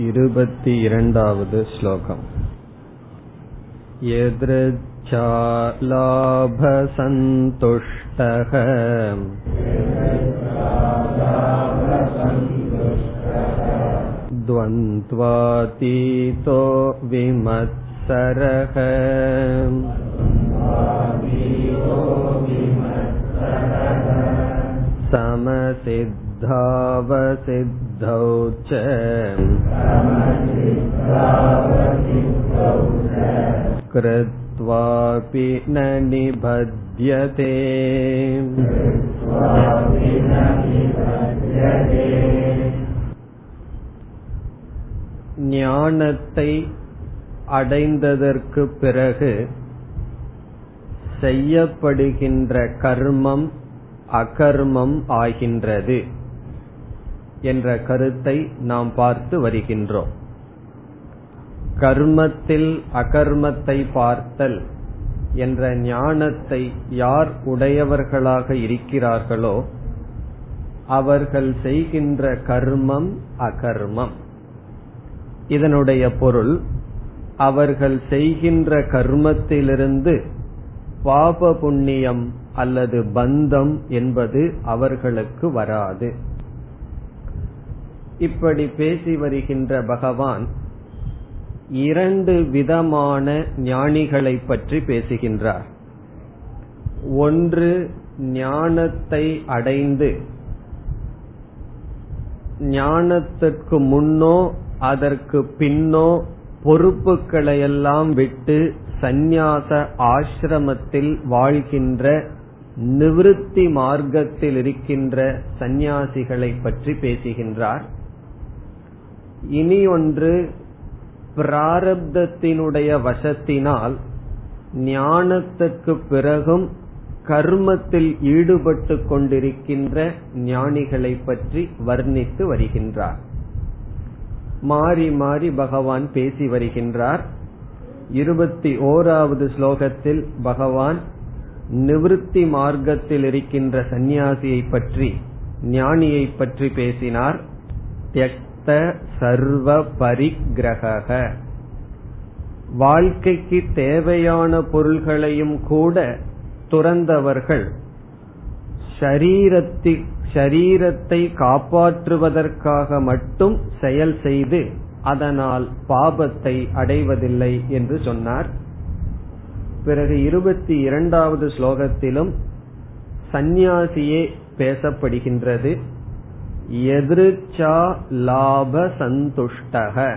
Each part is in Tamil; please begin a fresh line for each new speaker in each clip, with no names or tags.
इरण्डावद् श्लोकम् यदृच्छालाभसन्तुष्टः द्वन्द्वातीतो विमत्सरः समसिद्धावसिद्ध च कृत्वापि न निबध्यते ஞானத்தை அடைந்ததற்கு பிறகு செய்யப்படுகின்ற கர்மம் அகர்மம் ஆகின்றது என்ற கருத்தை நாம் பார்த்து வருகின்றோம். கர்மத்தில் அகர்மத்தை பார்த்தல் என்ற ஞானத்தை யார் உடையவர்களாக இருக்கிறார்களோ அவர்கள் செய்கின்ற கர்மம் அகர்மம். இதனுடைய பொருள் அவர்கள் செய்கின்ற கர்மத்திலிருந்து பாப புண்ணியம் அல்லது பந்தம் என்பது அவர்களுக்கு வராது. இப்படி பேசி வருகின்ற பகவான் இரண்டு விதமான ஞானிகளை பற்றி பேசுகின்றார். ஒன்று ஞானத்தை அடைந்து ஞானத்திற்கு முன்னோ அதற்கு பின்னோ பொறுப்புகளையெல்லாம் விட்டு சந்நியாச ஆசிரமத்தில் வாழ்கின்ற நிவிருத்தி மார்க்கத்தில் இருக்கின்ற சந்நியாசிகளை பற்றி பேசுகின்றார். இனி ஒன்று பிராரப்தத்தினுடைய வசத்தினால் ஞானத்துக்கு பிறகும் கர்மத்தில் ஈடுபட்டு கொண்டிருக்கின்ற ஞானிகளை பற்றி வர்ணித்து வருகின்றார். மாறி மாறி பகவான் பேசி வருகின்றார். இருபத்தி ஓராவது ஸ்லோகத்தில் பகவான் நிவிருத்தி மார்க்கத்தில் இருக்கின்ற சந்நியாசியை பற்றி ஞானியை பற்றி பேசினார். தியக்த சர்வ பரிகிரக வாழ்க்கைக்கு தேவையான பொருள்களையும் கூட துறந்தவர்கள் ஷரீரத்தை காப்பாற்றுவதற்காக மட்டும் செயல் செய்து அதனால் பாபத்தை அடைவதில்லை என்று சொன்னார். பிறகு இருபத்தி இரண்டாவது ஸ்லோகத்திலும் சந்நியாசியே பேசப்படுகின்றது. எதிர்ச்சா லாப சந்துஷ்டக.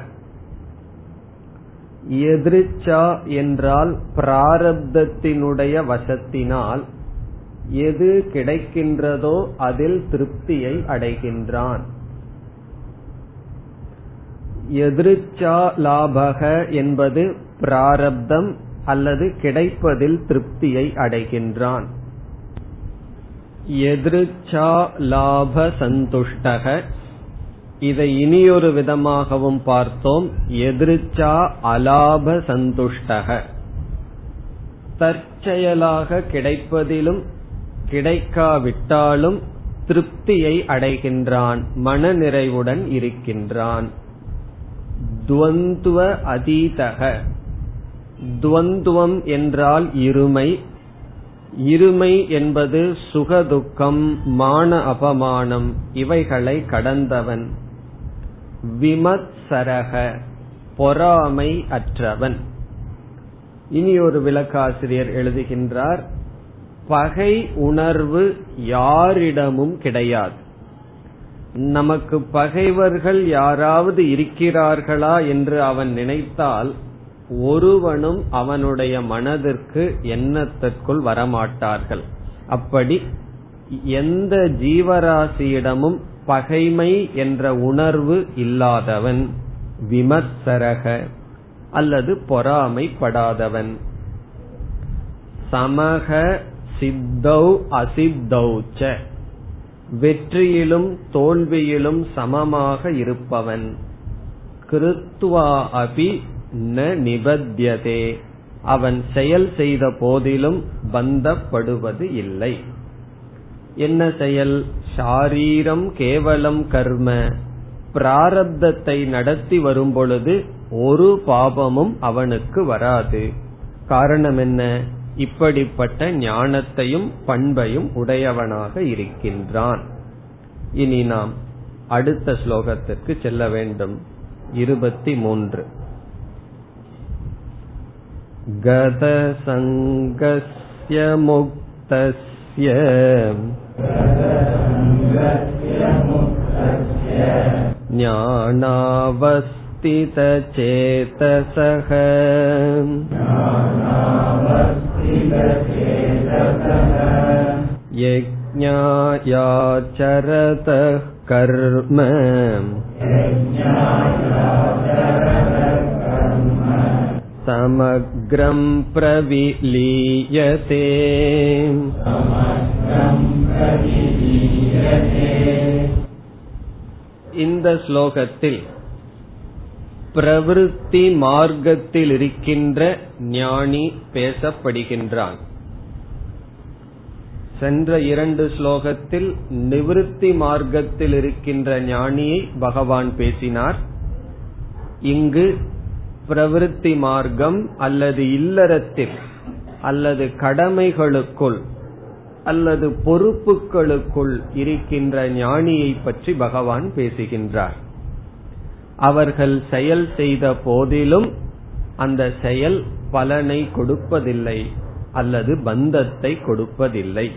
எதிர்ச்சா என்றால் பிராரப்தத்தினுடைய வசத்தினால் எது கிடைக்கின்றதோ அதில் திருப்தியை அடைகின்றான். எதிர்ச்சா லாபக என்பது பிராரப்தம் அல்லது கிடைப்பதில் திருப்தியை அடைகின்றான். எதிர்ச்சா லாப சந்துஷ்டக. இதை இனியொரு விதமாகவும் பார்த்தோம். எதிர்ச்சா அலாப சந்துஷ்டக. தற்செயலாக கிடைப்பதிலும் கிடைக்காவிட்டாலும் திருப்தியை அடைகின்றான் மனநிறைவுடன் இருக்கின்றான். துவந்துவ அதீதக. துவந்துவம் என்றால் இருமை இருமை என்பது சுகதுக்கம் மான அபமானம் இவைகளை கடந்தவன். விமத்சரக பொறாமை அற்றவன். இனி ஒரு விளக்காசிரியர் எழுதுகின்றார் பகை உணர்வு யாரிடமும் கிடையாது. நமக்கு பகைவர்கள் யாராவது இருக்கிறார்களா என்று அவன் நினைத்தால் ஒருவனும் அவனுடைய மனதிற்கு எண்ணத்திற்குள் வரமாட்டார்கள். அப்படி எந்த ஜீவராசியிடமும் பகைமை என்ற உணர்வு இல்லாதவன் விமர்சரக அல்லது பொறாமைப்படாதவன். சமக சித்தௌ அசித்தௌச்ச. வெற்றியிலும் தோல்வியிலும் சமமாக இருப்பவன். கிருத்வா அபி ந நிபத்தியதே. அவன் செயல் செய்த போதிலும் பந்தப்படுவது இல்லை. என்ன செயல்? ஷாரீரம் கேவலம் கர்ம. பிராரப்தத்தை நடத்தி வரும் பொழுது ஒரு பாபமும் அவனுக்கு வராது. காரணம் என்ன? இப்படிப்பட்ட ஞானத்தையும் பண்பையும் உடையவனாக இருக்கின்றான். இனி நாம் அடுத்த ஸ்லோகத்திற்கு செல்ல வேண்டும். இருபத்தி மூன்று. गतसङ्गस्य मुक्तस्य ज्ञानावस्थितचेतसः यज्ञायाचरतः कर्म समग्रं प्रविलीयते இந்த ஸ்லோகத்தில் பிரவிருத்தி மார்க்கத்தில் இருக்கின்ற ஞானி பேசப்படுகின்றான் சென்ற இரண்டு ஸ்லோகத்தில் நிவிருத்தி மார்க்கத்தில் இருக்கின்ற ஞானியை பகவான் பேசினார் இங்கு பிரவிருத்தி மார்க்கம் அல்லது இல்லறத்தில் அல்லது கடமைகளுக்குள் அல்லது பொறுப்புகளுக்குள் இருக்கின்ற ஞானியை பற்றி பகவான் பேசுகின்றார். அவர்கள் செயல் செய்த போதிலும் அந்த செயல் பலனை கொடுப்பதில்லை அல்லது பந்தத்தை கொடுப்பதில்லை.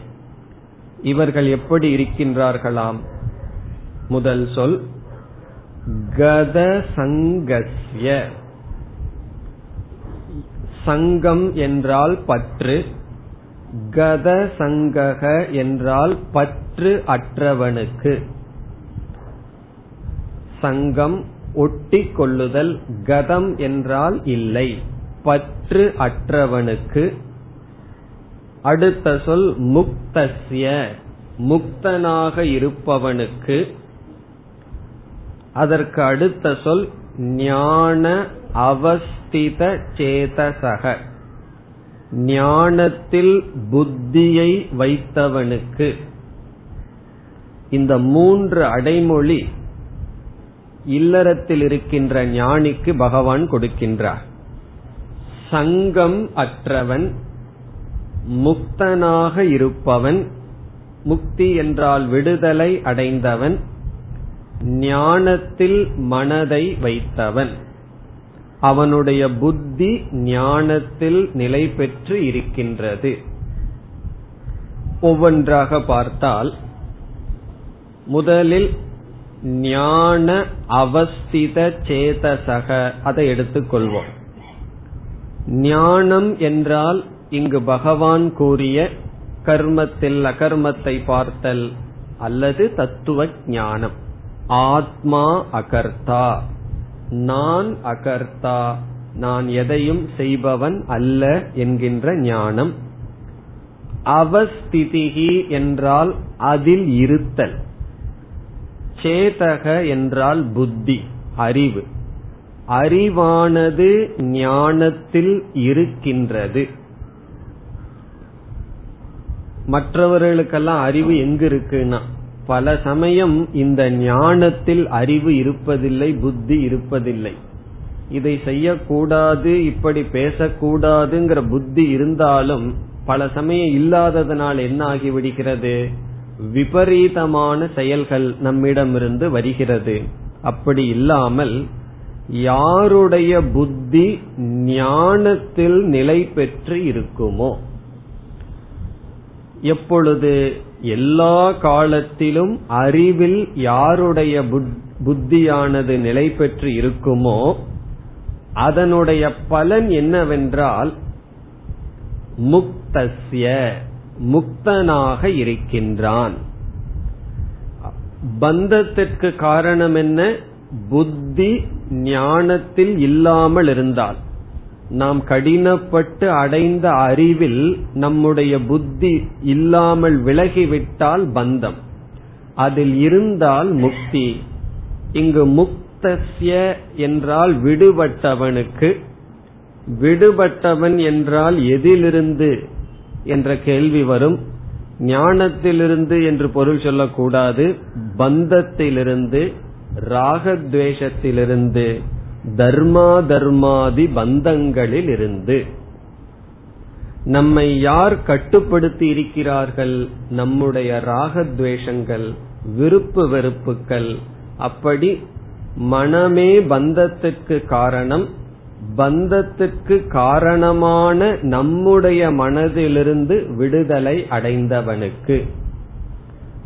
இவர்கள் எப்படி இருக்கின்றார்களாம்? முதல் சொல் கத சங்கஸ்ய. சங்கம் என்றால் பற்று கத சங்கக என்றால் பற்று அற்றவனுக்கு. சங்கம் ஒட்டி கொள்ளுதல் கதம் என்றால் இல்லை பற்று அற்றவனுக்கு. அடுத்த சொல் முக்தஸ்ய முக்தனாக இருப்பவனுக்கு. அதற்கு அடுத்த சொல் ஞான அவஸ்தித சேதசக. ஞானத்தில் புத்தியை வைத்தவனுக்கு. இந்த மூன்று அடைமொழி இல்லறத்தில் இருக்கின்ற ஞானிக்கு பகவான் கொடுக்கின்றார். சங்கம் அற்றவன் முக்தனாக இருப்பவன் முக்தி என்றால் விடுதலை அடைந்தவன் ஞானத்தில் மனதை வைத்தவன். அவனுடைய புத்தி ஞானத்தில் நிலை பெற்று இருக்கின்றது. ஒவ்வொன்றாக பார்த்தால் முதலில் ஞான அவஸ்தித சேதசக அதை எடுத்துக்கொள்வோம். ஞானம் என்றால் இங்கு பகவான் கூறிய கர்மத்தில் அகர்மத்தை பார்த்தல் அல்லது தத்துவ ஞானம். ஆத்மா அகர்த்தா. நான் அகர்த்தா. நான் எதையும் செய்பவன் அல்ல என்கின்ற ஞானம். அவஸ்திதிகி என்றால் அதில் இருத்தல். சேதக என்றால் புத்தி அறிவு. அறிவானது ஞானத்தில் இருக்கின்றது. மற்றவர்களுக்கெல்லாம் அறிவு எங்கு இருக்குன்னா பல சமயம் இந்த ஞானத்தில் அறிவு இருப்பதில்லை புத்தி இருப்பதில்லை. இதை செய்யக்கூடாது இப்படி பேசக்கூடாதுங்கிற புத்தி இருந்தாலும் பல சமயம் இல்லாததனால் என்ன ஆகிவிடுகிறது? விபரீதமான செயல்கள் நம்மிடமிருந்து வருகிறது. அப்படி இல்லாமல் யாருடைய புத்தி ஞானத்தில் நிலை பெற்று இருக்குமோ? எப்பொழுது எல்லா காலத்திலும் அறிவில் யாருடைய புத்தியானது நிலை பெற்று இருக்குமோ அதனுடைய பலன் என்னவென்றால் முக்தஸ்ய முக்தனாக இருக்கின்றான். பந்தத்திற்கு காரணம் என்ன? புத்தி ஞானத்தில் இல்லாமல் இருந்தால். நாம் கடினப்பட்டு அடைந்த அறிவில் நம்முடைய புத்தி இல்லாமல் விலகிவிட்டால் பந்தம். அதில் இருந்தால் முக்தி. இங்கு முக்தஸ்ய என்றால் விடுபட்டவனுக்கு. விடுபட்டவன் என்றால் எதிலிருந்து என்ற கேள்வி வரும். ஞானத்திலிருந்து என்று பொருள் சொல்லக்கூடாது. பந்தத்திலிருந்து ராகத்வேஷத்திலிருந்து. தர்மா தர்மாதி பந்தங்களில் இருந்து நம்மை யார் கட்டுப்படுத்தி இருக்கிறார்கள்? நம்முடைய ராகத்வேஷங்கள் விருப்பு வெறுப்புகள். அப்படி மனமே பந்தத்துக்கு காரணம் பந்தத்துக்கு காரணமான நம்முடைய மனதிலிருந்து விடுதலை அடைந்தவனுக்கு.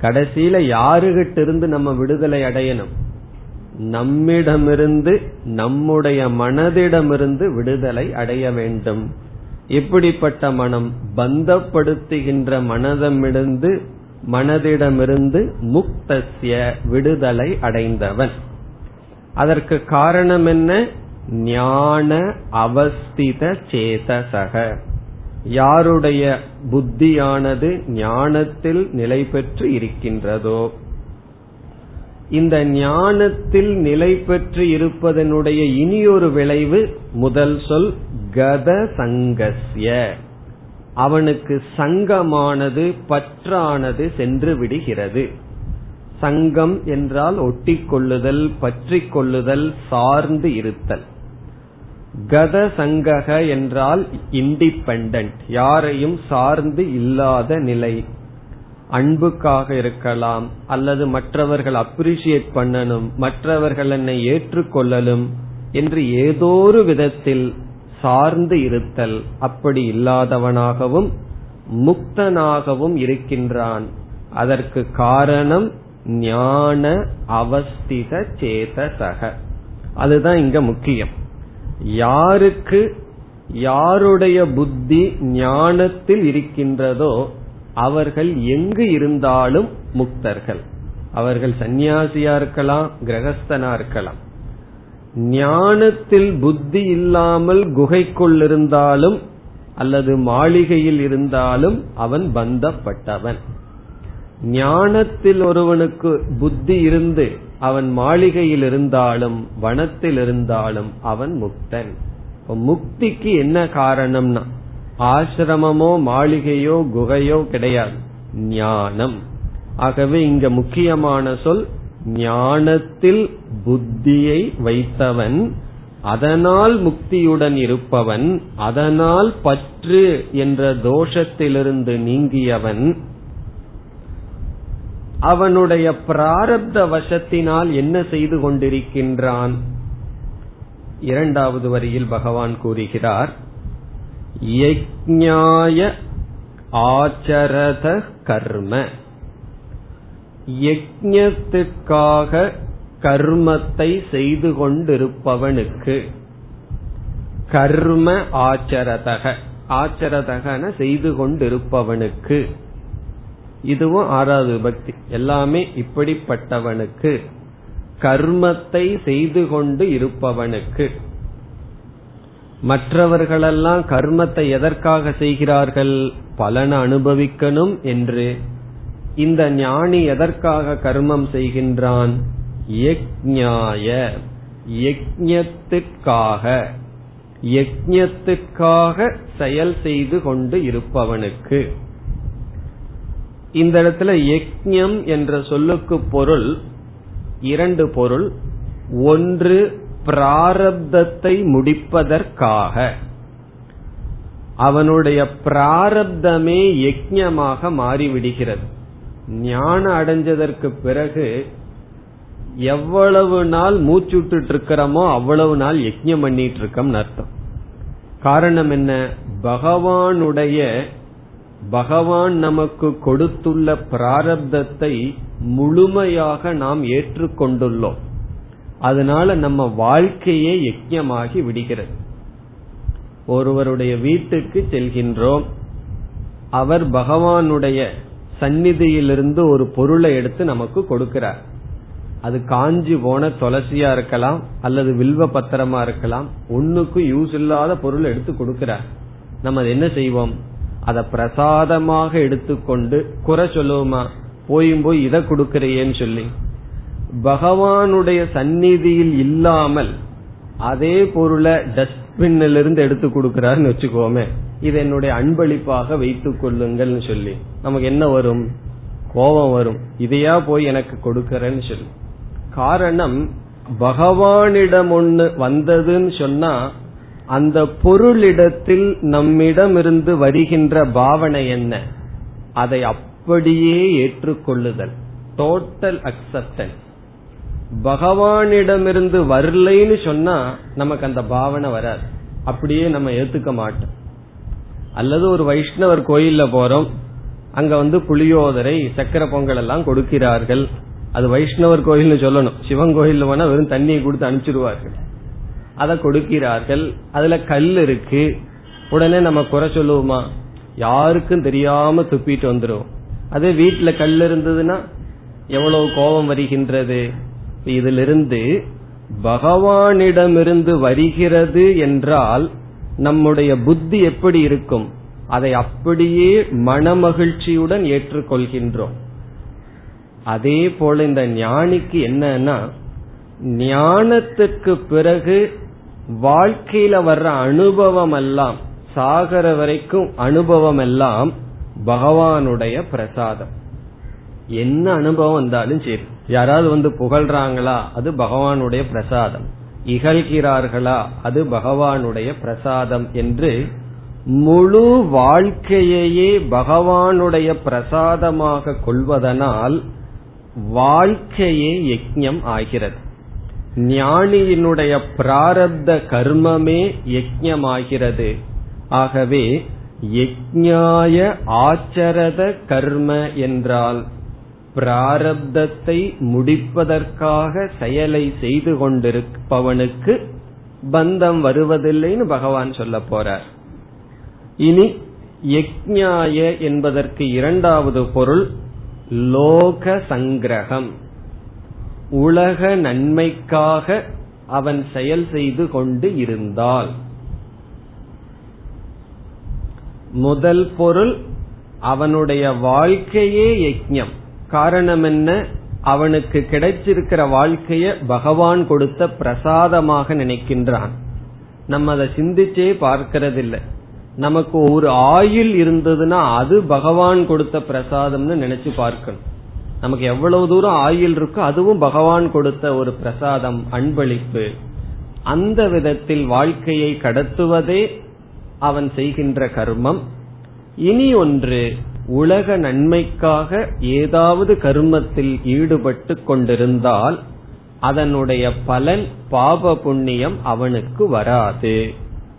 கடைசியில யாருகிட்ட இருந்து நம்ம விடுதலை அடையணும்? நம்மிடமிருந்து நம்முடைய மனதிடமிருந்து விடுதலை அடைய வேண்டும். எப்படிப்பட்ட மனம் பந்தப்படுத்துகின்ற மனதமிருந்து மனதிடமிருந்து முக்தசிய விடுதலை அடைந்தவன். அதற்கு காரணம் என்ன? ஞான அவஸ்தித சேதசக. யாருடைய புத்தியானது ஞானத்தில் நிலை பெற்று இருக்கின்றதோ? இந்த ஞானத்தில் நிலை பெற்று இருப்பதனுடைய இனியொரு விளைவு முதல் சொல் கத சங்கஸ்ய. அவனுக்கு சங்கமானது பற்றானது சென்று விடுகிறது. சங்கம் என்றால் ஒட்டிக்கொள்ளுதல் பற்றி கொள்ளுதல் சார்ந்து இருத்தல். கத சங்கக என்றால் இண்டிபெண்டன்ட் யாரையும் சார்ந்து இல்லாத நிலை. அன்புக்காக இருக்கலாம் அல்லது மற்றவர்கள் அப்ரிசியேட் பண்ணணும் மற்றவர்கள் என்னை ஏற்றுக்கொள்ளலும் என்று ஏதோ ஒரு விதத்தில் சார்ந்து இருத்தல் அப்படி இல்லாதவனாகவும் முக்தனாகவும் இருக்கின்றான். அதற்கு காரணம் ஞான அவஸ்தித சேதசக அதுதான் இங்க முக்கியம். யாருக்கு யாருடைய புத்தி ஞானத்தில் இருக்கின்றதோ அவர்கள் எங்கு இருந்தாலும் முக்தர்கள். அவர்கள் சந்நியாசியா இருக்கலாம் கிரகஸ்தனா இருக்கலாம். ஞானத்தில் புத்தி இல்லாமல் குகைக்குள் இருந்தாலும் அல்லது மாளிகையில் இருந்தாலும் அவன் பந்தப்பட்டவன். ஞானத்தில் ஒருவனுக்கு புத்தி இருந்து அவன் மாளிகையில் இருந்தாலும் வனத்தில் இருந்தாலும் அவன் முக்தன். முக்திக்கு என்ன காரணம்னா ஆசிரமமோ மாளிகையோ குகையோ கிடையாது. ஞானம். ஆகவே இங்க முக்கியமான சொல் ஞானத்தில் புத்தியை வைத்தவன் அதனால் முக்தியுடன் இருப்பவன் அதனால் பற்று என்ற தோஷத்திலிருந்து நீங்கியவன் அவனுடைய பிராரப்த வசத்தினால் என்ன செய்து கொண்டிருக்கின்றான்? இரண்டாவது வரியில் பகவான் கூறுகிறார் யஜ்ஞாய ஆச்சரத கர்ம. யஜ்ஞத்துக்காக கர்மத்தை செய்து கொண்டிருப்பவனுக்கு கர்ம ஆச்சரதக. ஆச்சரதகன செய்து கொண்டிருப்பவனுக்கு. இதுவும் ஆறாவது விபக்தி. எல்லாமே இப்படிப்பட்டவனுக்கு கர்மத்தை செய்து கொண்டு இருப்பவனுக்கு. மற்றவர்களெல்லாம் கர்மத்தை எதற்காக செய்கிறார்கள்? பலனை அனுபவிக்கணும் என்று. இந்த ஞானி எதற்காக கர்மம் செய்கின்றான்? யஜ்ஞாய யஜ்ஞத்துக்காக யஜ்ஞத்துக்காக செயல் செய்து கொண்டு இருப்பவனுக்கு. இந்த இடத்துல யஜ்ஞம் என்ற சொல்லுக்கு பொருள் இரண்டு பொருள். ஒன்று பிராரப்தத்தை முடிப்பதற்காக. அவனுடைய பிராரப்தமே யஜ்யமாக மாறிவிடுகிறது. ஞானம் அடைஞ்சதற்கு பிறகு எவ்வளவு நாள் மூச்சுட்டு இருக்கிறோமோ அவ்வளவு நாள் யஜ்யம் பண்ணிட்டு இருக்கோம் அர்த்தம். காரணம் என்ன? பகவானுடைய பகவான் நமக்கு கொடுத்துள்ள பிராரப்தத்தை முழுமையாக நாம் ஏற்றுக்கொண்டுள்ளோம். அதனால நம்ம வாழ்க்கையே யஜ்யமாகி விடுகிறது. ஒருவருடைய வீட்டுக்கு செல்கின்றோம். அவர் பகவானுடைய சந்நிதியிலிருந்து ஒரு பொருளை எடுத்து நமக்கு கொடுக்கிறார். அது காஞ்சி போன துளசியா இருக்கலாம் அல்லது வில்வ பத்திரமா இருக்கலாம் ஒன்னுக்கும் யூஸ் இல்லாத பொருள் எடுத்து கொடுக்கிறார். நம்ம என்ன செய்வோம்? அதை பிரசாதமாக எடுத்துக்கொண்டு குறை சொல்லுவோமா? போயும் போய் இதை கொடுக்கறியேன்னு சொல்லி. பகவானுடைய சந்நிதியில் இல்லாமல் அதே பொருளை டஸ்ட்பின்ல இருந்து எடுத்து கொடுக்கிறாருன்னு வச்சுக்கோமே. இது என்னுடைய அன்பளிப்பாக வைத்துக் கொள்ளுங்கள்னு சொல்லி. நமக்கு என்ன வரும்? கோபம் வரும். இதையா போய் எனக்கு கொடுக்கறேன்னு சொல்லி. காரணம் பகவானிடம் ஒண்ணு வந்ததுன்னு சொன்னா அந்த பொருளிடத்தில் நம்மிடமிருந்து வருகின்ற பாவனை என்ன? அதை அப்படியே ஏற்றுக்கொள்ளுதல். டோட்டல் அக்செப்டன்ஸ் பகவானிடமிருந்து வரலைன்னு சொன்னா நமக்கு அந்த பாவனை வராது. அப்படியே நம்ம ஏத்துக்க மாட்டோம். அல்லது ஒரு வைஷ்ணவர் கோயில்ல போறோம். அங்க வந்து புளியோதரை சக்கர பொங்கல் எல்லாம் கொடுக்கிறார்கள். அது வைஷ்ணவர் கோயில்னு சொல்லணும். சிவன் கோயில் வேணா வெறும் தண்ணியை கொடுத்து அனுப்பிச்சிருவார்கள். அதை கொடுக்கிறார்கள். அதுல கல் இருக்கு. உடனே நம்ம குறை சொல்லுவோமா? யாருக்கும் தெரியாம துப்பிட்டு வந்துடும் அதே வீட்டுல கல் இருந்ததுன்னா எவ்வளவு கோபம் வருகின்றது? இதிலிருந்து பகவானிடமிருந்து வருகிறது என்றால் நம்முடைய புத்தி எப்படி இருக்கும்? அதை அப்படியே மனமகிழ்ச்சியுடன் ஏற்றுக்கொள்கின்றோம். அதே போல இந்த ஞானிக்கு என்னன்னா ஞானத்துக்கு பிறகு வாழ்க்கையில வர்ற அனுபவம் எல்லாம் சாகர வரைக்கும் அனுபவம் எல்லாம் பகவானுடைய பிரசாதம். என்ன அனுபவம் வந்தாலும் சரி. யாராவது வந்து புகழ்றாங்களா அது பகவானுடைய பிரசாதம். இகழ்கிறார்களா அது பகவானுடைய பிரசாதம் என்று முழு வாழ்க்கையையே பகவானுடைய பிரசாதமாக கொள்வதனால் வாழ்க்கையே யஜ்யம் ஆகிறது. ஞானியினுடைய பிராரப்த கர்மமே யஜ்யமாகிறது ஆகவே யஜ்ஞாய ஆச்சரத கர்ம என்றால் பிராரப்தத்தை முடிப்பதற்காக செயலை செய்து கொண்டிருப்பவனுக்கு பந்தம் வருவதில்லைன்னு பகவான் சொல்ல போறார். இனி யக்ஞாய என்பதற்கு இரண்டாவது பொருள் லோக சங்கிரகம். உலக நன்மைக்காக அவன் செயல் செய்து கொண்டு இருந்தால். முதல் பொருள் அவனுடைய வாழ்க்கையே யஜ்யம் காரணம் என்ன அவனுக்கு கிடைச்சிருக்கிற வாழ்க்கைய பகவான் கொடுத்த பிரசாதமாக நினைக்கின்றான். நம்ம அதை சிந்திச்சே பார்க்கறதில்லை. நமக்கு ஒரு ஆயுள் இருந்ததுன்னா அது பகவான் கொடுத்த பிரசாதம்னு நினைச்சு பார்க்கணும். நமக்கு எவ்வளவு தூரம் ஆயுள் இருக்கோ அதுவும் பகவான் கொடுத்த ஒரு பிரசாதம் அன்பளிப்பு. அந்த விதத்தில் வாழ்க்கையை கடத்துவதே அவன் செய்கின்ற கர்மம். இனி ஒன்று உலக நன்மைக்காக ஏதாவது கர்மத்தில் ஈடுபட்டு கொண்டிருந்தால் அதனுடைய பலன் பாப புண்ணியம் அவனுக்கு வராது.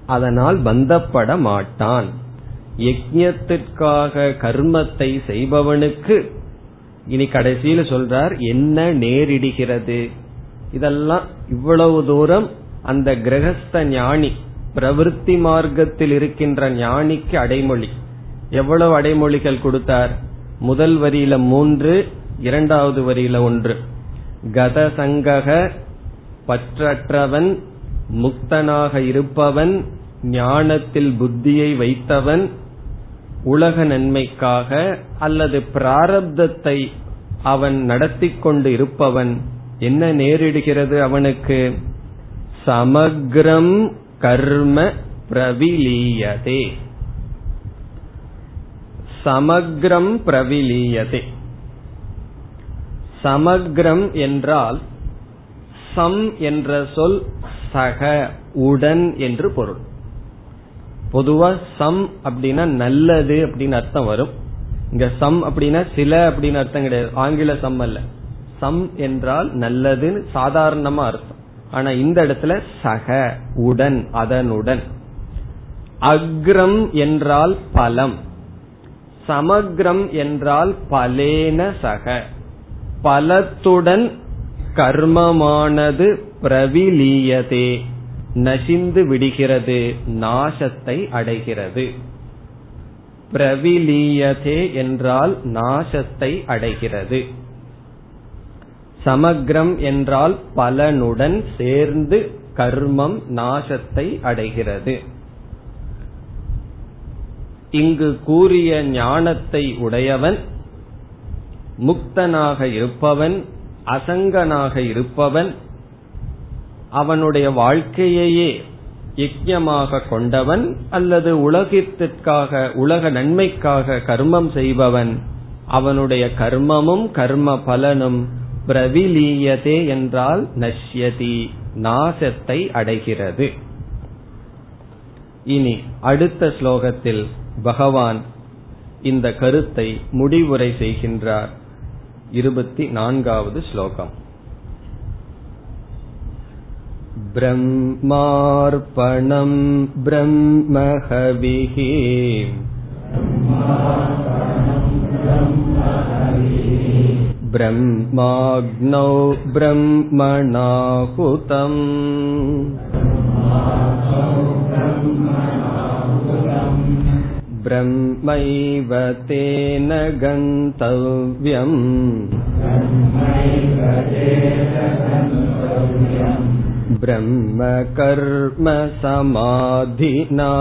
அதனால் பந்தப்பட மாட்டான். யஜ்யத்திற்காக கர்மத்தை செய்பவனுக்கு இனி கடைசியில சொல்றார் என்ன நேரிடுகிறது? இதெல்லாம் இவ்வளவு தூரம் அந்த கிரகஸ்த ஞானி பிரவிற்த்தி மார்க்கத்தில் இருக்கின்ற ஞானிக்கு அடைமொழி. எவ்வளவு அடைமொழிகள் கொடுத்தார்? முதல் வரியில மூன்று இரண்டாவது வரியில ஒன்று. கத சங்கக பற்றற்றவன் முக்தனாக இருப்பவன் ஞானத்தில் புத்தியை வைத்தவன் உலக நன்மைக்காக அல்லது பிராரப்தத்தை அவன் நடத்தி கொண்டு இருப்பவன். என்ன நேரிடுகிறது அவனுக்கு? சமக்ரம் கர்ம பிரவிலீயதே. சமக்ரம் பிரவிலீயதே. சமக்ரம் என்றால் சம் என்ற சொல் சக உடன் என்று பொருள். பொதுவா சம் அப்படின்னா நல்லது அப்படின்னு அர்த்தம் வரும். இங்க சம் அப்படின்னா சில அப்படின்னு அர்த்தம் கிடையாது. ஆங்கில சம் அல்ல. சம் என்றால் நல்லதுன்னு சாதாரணமா அர்த்தம். ஆனா இந்த இடத்துல சக உடன் அதனுடன். அக்ரம் என்றால் பலம். சமக்ரம் என்றால் பலேன சக. பலத்துடன் கர்மமானது பிரவிலீயதே. நசிந்து விடுகிறது நாசத்தை அடைகிறது. பிரவிலீயதே என்றால் நாசத்தை அடைகிறது. சமக்ரம் என்றால் பலனுடன் சேர்ந்து கர்மம் நாசத்தை அடைகிறது. இங்கு கூறிய ஞானத்தை உடையவன் முக்தனாக இருப்பவன் அசங்கனாக இருப்பவன் அவனுடைய வாழ்க்கையையே யஜ்யமாக கொண்டவன் அல்லது உலகத்திற்காக உலக நன்மைக்காக கர்மம் செய்பவன். அவனுடைய கர்மமும் கர்ம பலனும் பிரவிலீயதே என்றால் நஷ்யதி நாசத்தை அடைகிறது. இனி அடுத்த ஸ்லோகத்தில் பகவான் இந்த கருத்தை முடிவுரை செய்கின்றார் இருபத்தி நான்காவது ஸ்லோகம் ब्रह्मार्पणम् ब्रह्महविः ब्रह्माग्नौ ब्रह्मणाहुतम् ब्रह्मैव तेन गन्तव्यम् ब्रह्म कर्म समाधिना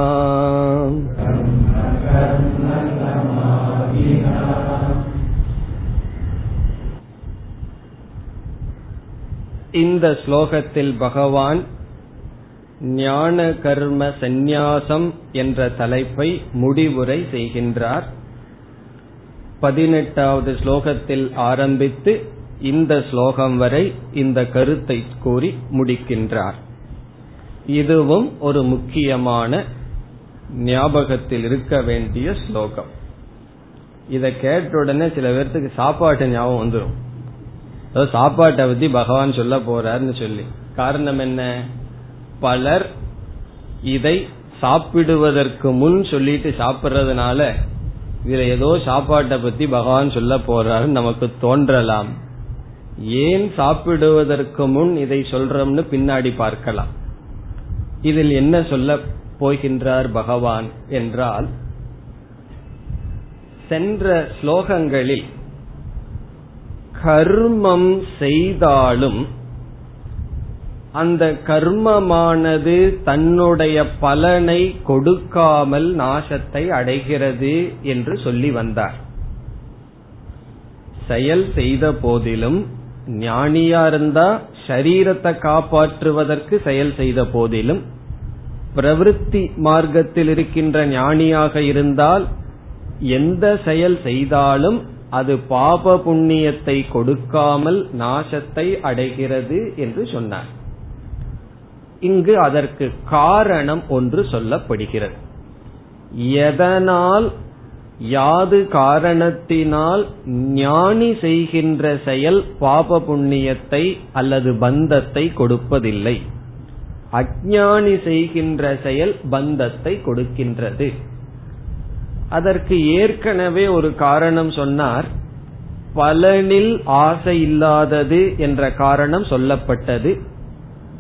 இந்த ஸ்லோகத்தில் பகவான் ஞான கர்ம சந்நியாசம் என்ற தலைப்பை முடிவுரை செய்கின்றார். பதினெட்டாவது ஸ்லோகத்தில் ஆரம்பித்து இந்த ஸ்லோகம் வரை இந்த கருத்தை கூறி முடிக்கின்றார். இதுவும் ஒரு முக்கியமான ஞாபகத்தில் இருக்க வேண்டிய ஸ்லோகம். இதை கேட்ட உடனே சில பேர்த்துக்கு சாப்பாட்டு ஞாபகம் வந்துடும் சாப்பாட்டை பத்தி பகவான் சொல்ல போறாருன்னு சொல்லி. காரணம் என்ன? பலர் இதை சாப்பிடுவதற்கு முன் சொல்லிட்டு சாப்பிடுறதுனால இதுல ஏதோ சாப்பாட்டை பத்தி பகவான் சொல்ல போறாருன்னு நமக்கு தோன்றலாம். ஏன் சாப்பிடுவதற்கு முன் இதை சொல்றோம்னு பின்னாடி பார்க்கலாம். இதில் என்ன சொல்ல போகின்றார் பகவான் என்றால் சென்ற ஸ்லோகங்களில் கர்மம் செய்தாலும் அந்த கர்மமானது தன்னுடைய பலனை கொடுக்காமல் நாசத்தை அடைகிறது என்று சொல்லி வந்தார். செயல் செய்த போதிலும் ஞானியா இருந்தா சரீரத்தை காப்பாற்றுவதற்கு செயல் செய்த போதிலும் பிரவிற்த்தி மார்க்கத்தில் இருக்கின்ற ஞானியாக இருந்தால் எந்த செயல் செய்தாலும் அது பாப புண்ணியத்தை கொடுக்காமல் நாசத்தை அடைகிறது என்று சொன்னார். இங்கு அதற்கு காரணம் ஒன்று சொல்லப்படுகிறது. எதனால் யாது காரணத்தினால் ஞானி செய்கின்ற செயல் பாப புண்ணியத்தை அல்லது பந்தத்தை கொடுப்பதில்லை. அஜானி செய்கின்ற செயல் பந்தத்தை கொடுக்கின்றது. அதற்கு ஏற்கனவே ஒரு காரணம் சொன்னார். பலனில் ஆசை இல்லாதது என்ற காரணம் சொல்லப்பட்டது.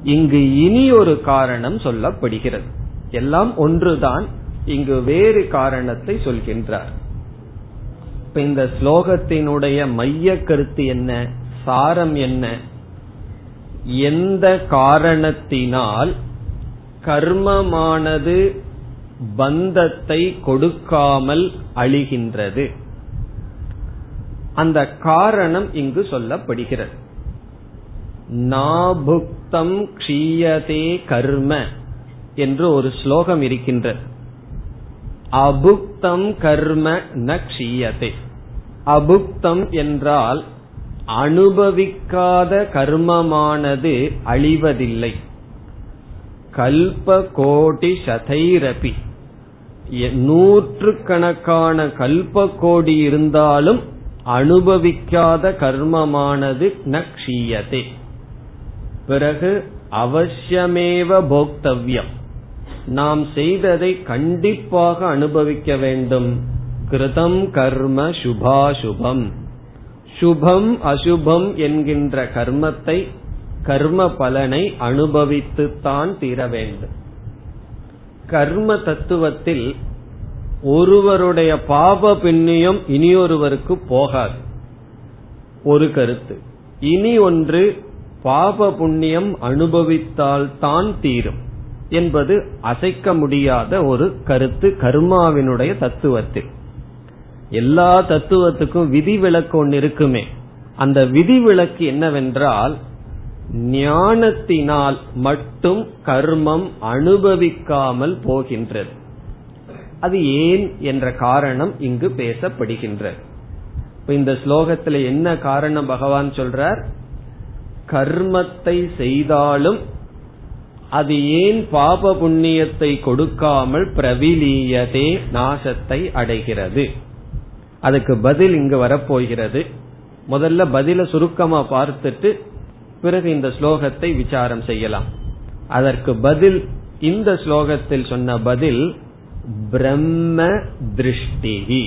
இங்கு இனி ஒரு காரணம் சொல்லப்படுகிறது. எல்லாம் ஒன்றுதான் இங்கு வேறு காரணத்தை சொல்கின்றார். இப்ப இந்த ஸ்லோகத்தினுடைய மைய கருத்து என்ன? சாரம் என்ன? எந்த காரணத்தினால் கர்மமானது பந்தத்தை கொடுக்காமல் அழிகின்றது? அந்த காரணம் இங்கு சொல்லப்படுகிறது. நாபுக்தம் க்ஷீயதே கர்ம என்று ஒரு ஸ்லோகம் இருக்கின்றது அபுக்தம் கர்ம ந க்ஷீயதே. அபுக்தம் என்றால் அனுபவிக்காத கர்மமானது அழிவதில்லை. கல்ப கோடி சதைரபி நூற்று கணக்கான கல்ப கோடி இருந்தாலும் அனுபவிக்காத கர்மமானது நக்ஷீயதே பிறகு அவசியமேவ போக்தவ்யம். நாம் செய்ததை கண்டிப்பாக அனுபவிக்க வேண்டும். கிருதம் கர்ம சுபாசுபம். சுபம் அசுபம் என்கின்ற கர்மத்தை கர்ம பலனை அனுபவித்துத்தான் தீர வேண்டும். கர்ம தத்துவத்தில் ஒருவருடைய பாப பின்னியம் இனியொருவருக்கு போகாது. ஒரு கருத்து. இனி ஒன்று பாப புண்ணியம் அனுபவித்தால் தான் தீரும் என்பது அசைக்க முடியாத ஒரு கருத்து கர்மாவினுடைய தத்துவத்தில். எல்லா தத்துவத்துக்கும் விதிவிலக்கு ஒன்று இருக்குமே. அந்த விதிவிலக்கு என்னவென்றால் ஞானத்தினால் மட்டும் கர்மம் அனுபவிக்காமல் போகின்றது. அது ஏன் என்ற காரணம் இங்கு பேசப்படுகின்றது. இந்த ஸ்லோகத்துல என்ன காரணம் பகவான் சொல்றார்? கர்மத்தை செய்தாலும் அது ஏன் பாப புண்ணியத்தை கொடுக்காமல் பிரவிலீயதே நாசத்தை அடைகிறது? அதுக்கு பதில் இங்கு வரப்போகிறது. முதல்ல பதில சுருக்கமா பார்த்துட்டு பிறகு இந்த ஸ்லோகத்தை விசாரம் செய்யலாம். அதற்கு பதில் இந்த ஸ்லோகத்தில் சொன்ன பதில் பிரம்ம திருஷ்டிகி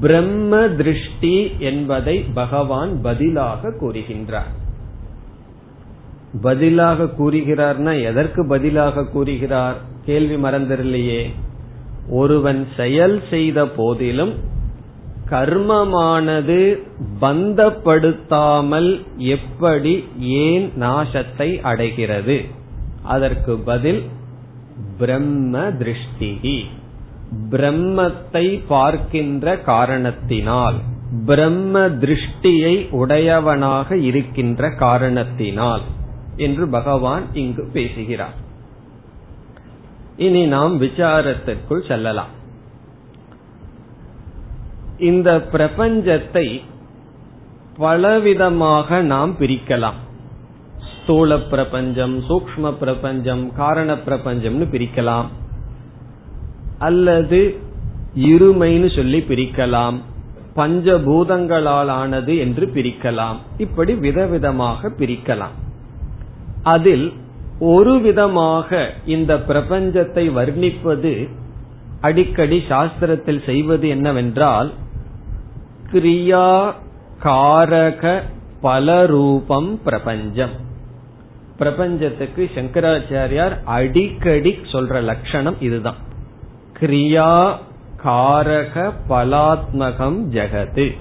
பிரம்ம திருஷ்டி என்பதை பகவான் பதிலாக கூறுகின்றார். பதிலாக கூறுகிறார்னா எதற்கு பதிலாக கூறுகிறார்? கேள்வி மறந்திரலையே ஒருவன் செயல் செய்த போதிலும் கர்மமானது பந்தப்படுத்தாமல் எப்படி ஏன் நாசத்தை அடைகிறது? அதற்கு பதில் பிரம்ம திருஷ்டி பிரம்மத்தை பார்க்கின்ற காரணத்தினால் பிரம்ம திருஷ்டியை உடையவனாக இருக்கின்ற காரணத்தினால் என்று பகவான் இங்கு பேசுகிறார். இனி நாம் விசாரத்திற்குள் செல்லலாம். இந்த பிரபஞ்சத்தை பலவிதமாக நாம் பிரிக்கலாம். ஸ்தூல பிரபஞ்சம் சூக்ம பிரபஞ்சம் காரண பிரபஞ்சம்னு பிரிக்கலாம். அல்லது இருமைன்னு சொல்லி பிரிக்கலாம். பஞ்சபூதங்களால் ஆனது என்று பிரிக்கலாம். இப்படி விதவிதமாக பிரிக்கலாம். அதில் ஒரு விதமாக இந்த பிரபஞ்சத்தை வர்ணிப்பது அடிக்கடி சாஸ்திரத்தில் செய்வது என்னவென்றால் கிரியா காரக பலரூபம் பிரபஞ்சம். பிரபஞ்சத்துக்கு சங்கராச்சாரியார் அடிக்கடி சொல்ற லட்சணம் இதுதான். கிரியா காரக பலாத்மகம் ஜெகது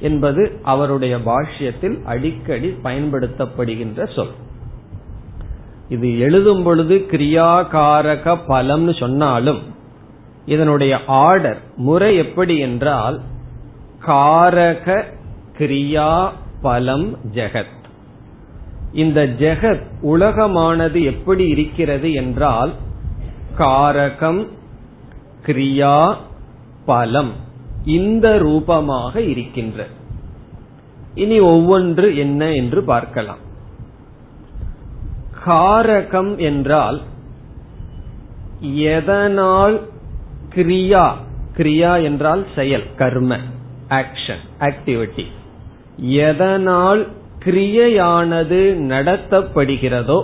என்பது அவருடைய பாஷ்யத்தில் அடிக்கடி பயன்படுத்தப்படுகின்ற சொல். இது எழுதும் பொழுது கிரியாகாரக பலம்னு சொன்னாலும் இதனுடைய ஆர்டர் முறை எப்படி என்றால் காரக கிரியா பலம் ஜெகத். இந்த ஜெகத் உலகமானது எப்படி இருக்கிறது என்றால் காரகம் கிரியா பலம் இந்த ரூபமாக இருக்கின்ற. இனி ஒவ்வொன்று என்ன என்று பார்க்கலாம். காரகம் என்றால் எதனால் கிரியா? கிரியா என்றால் செயல் கர்ம ஆக்ஷன் ஆக்டிவிட்டி எதனால் கிரியையானது நடத்தப்படுகிறதோ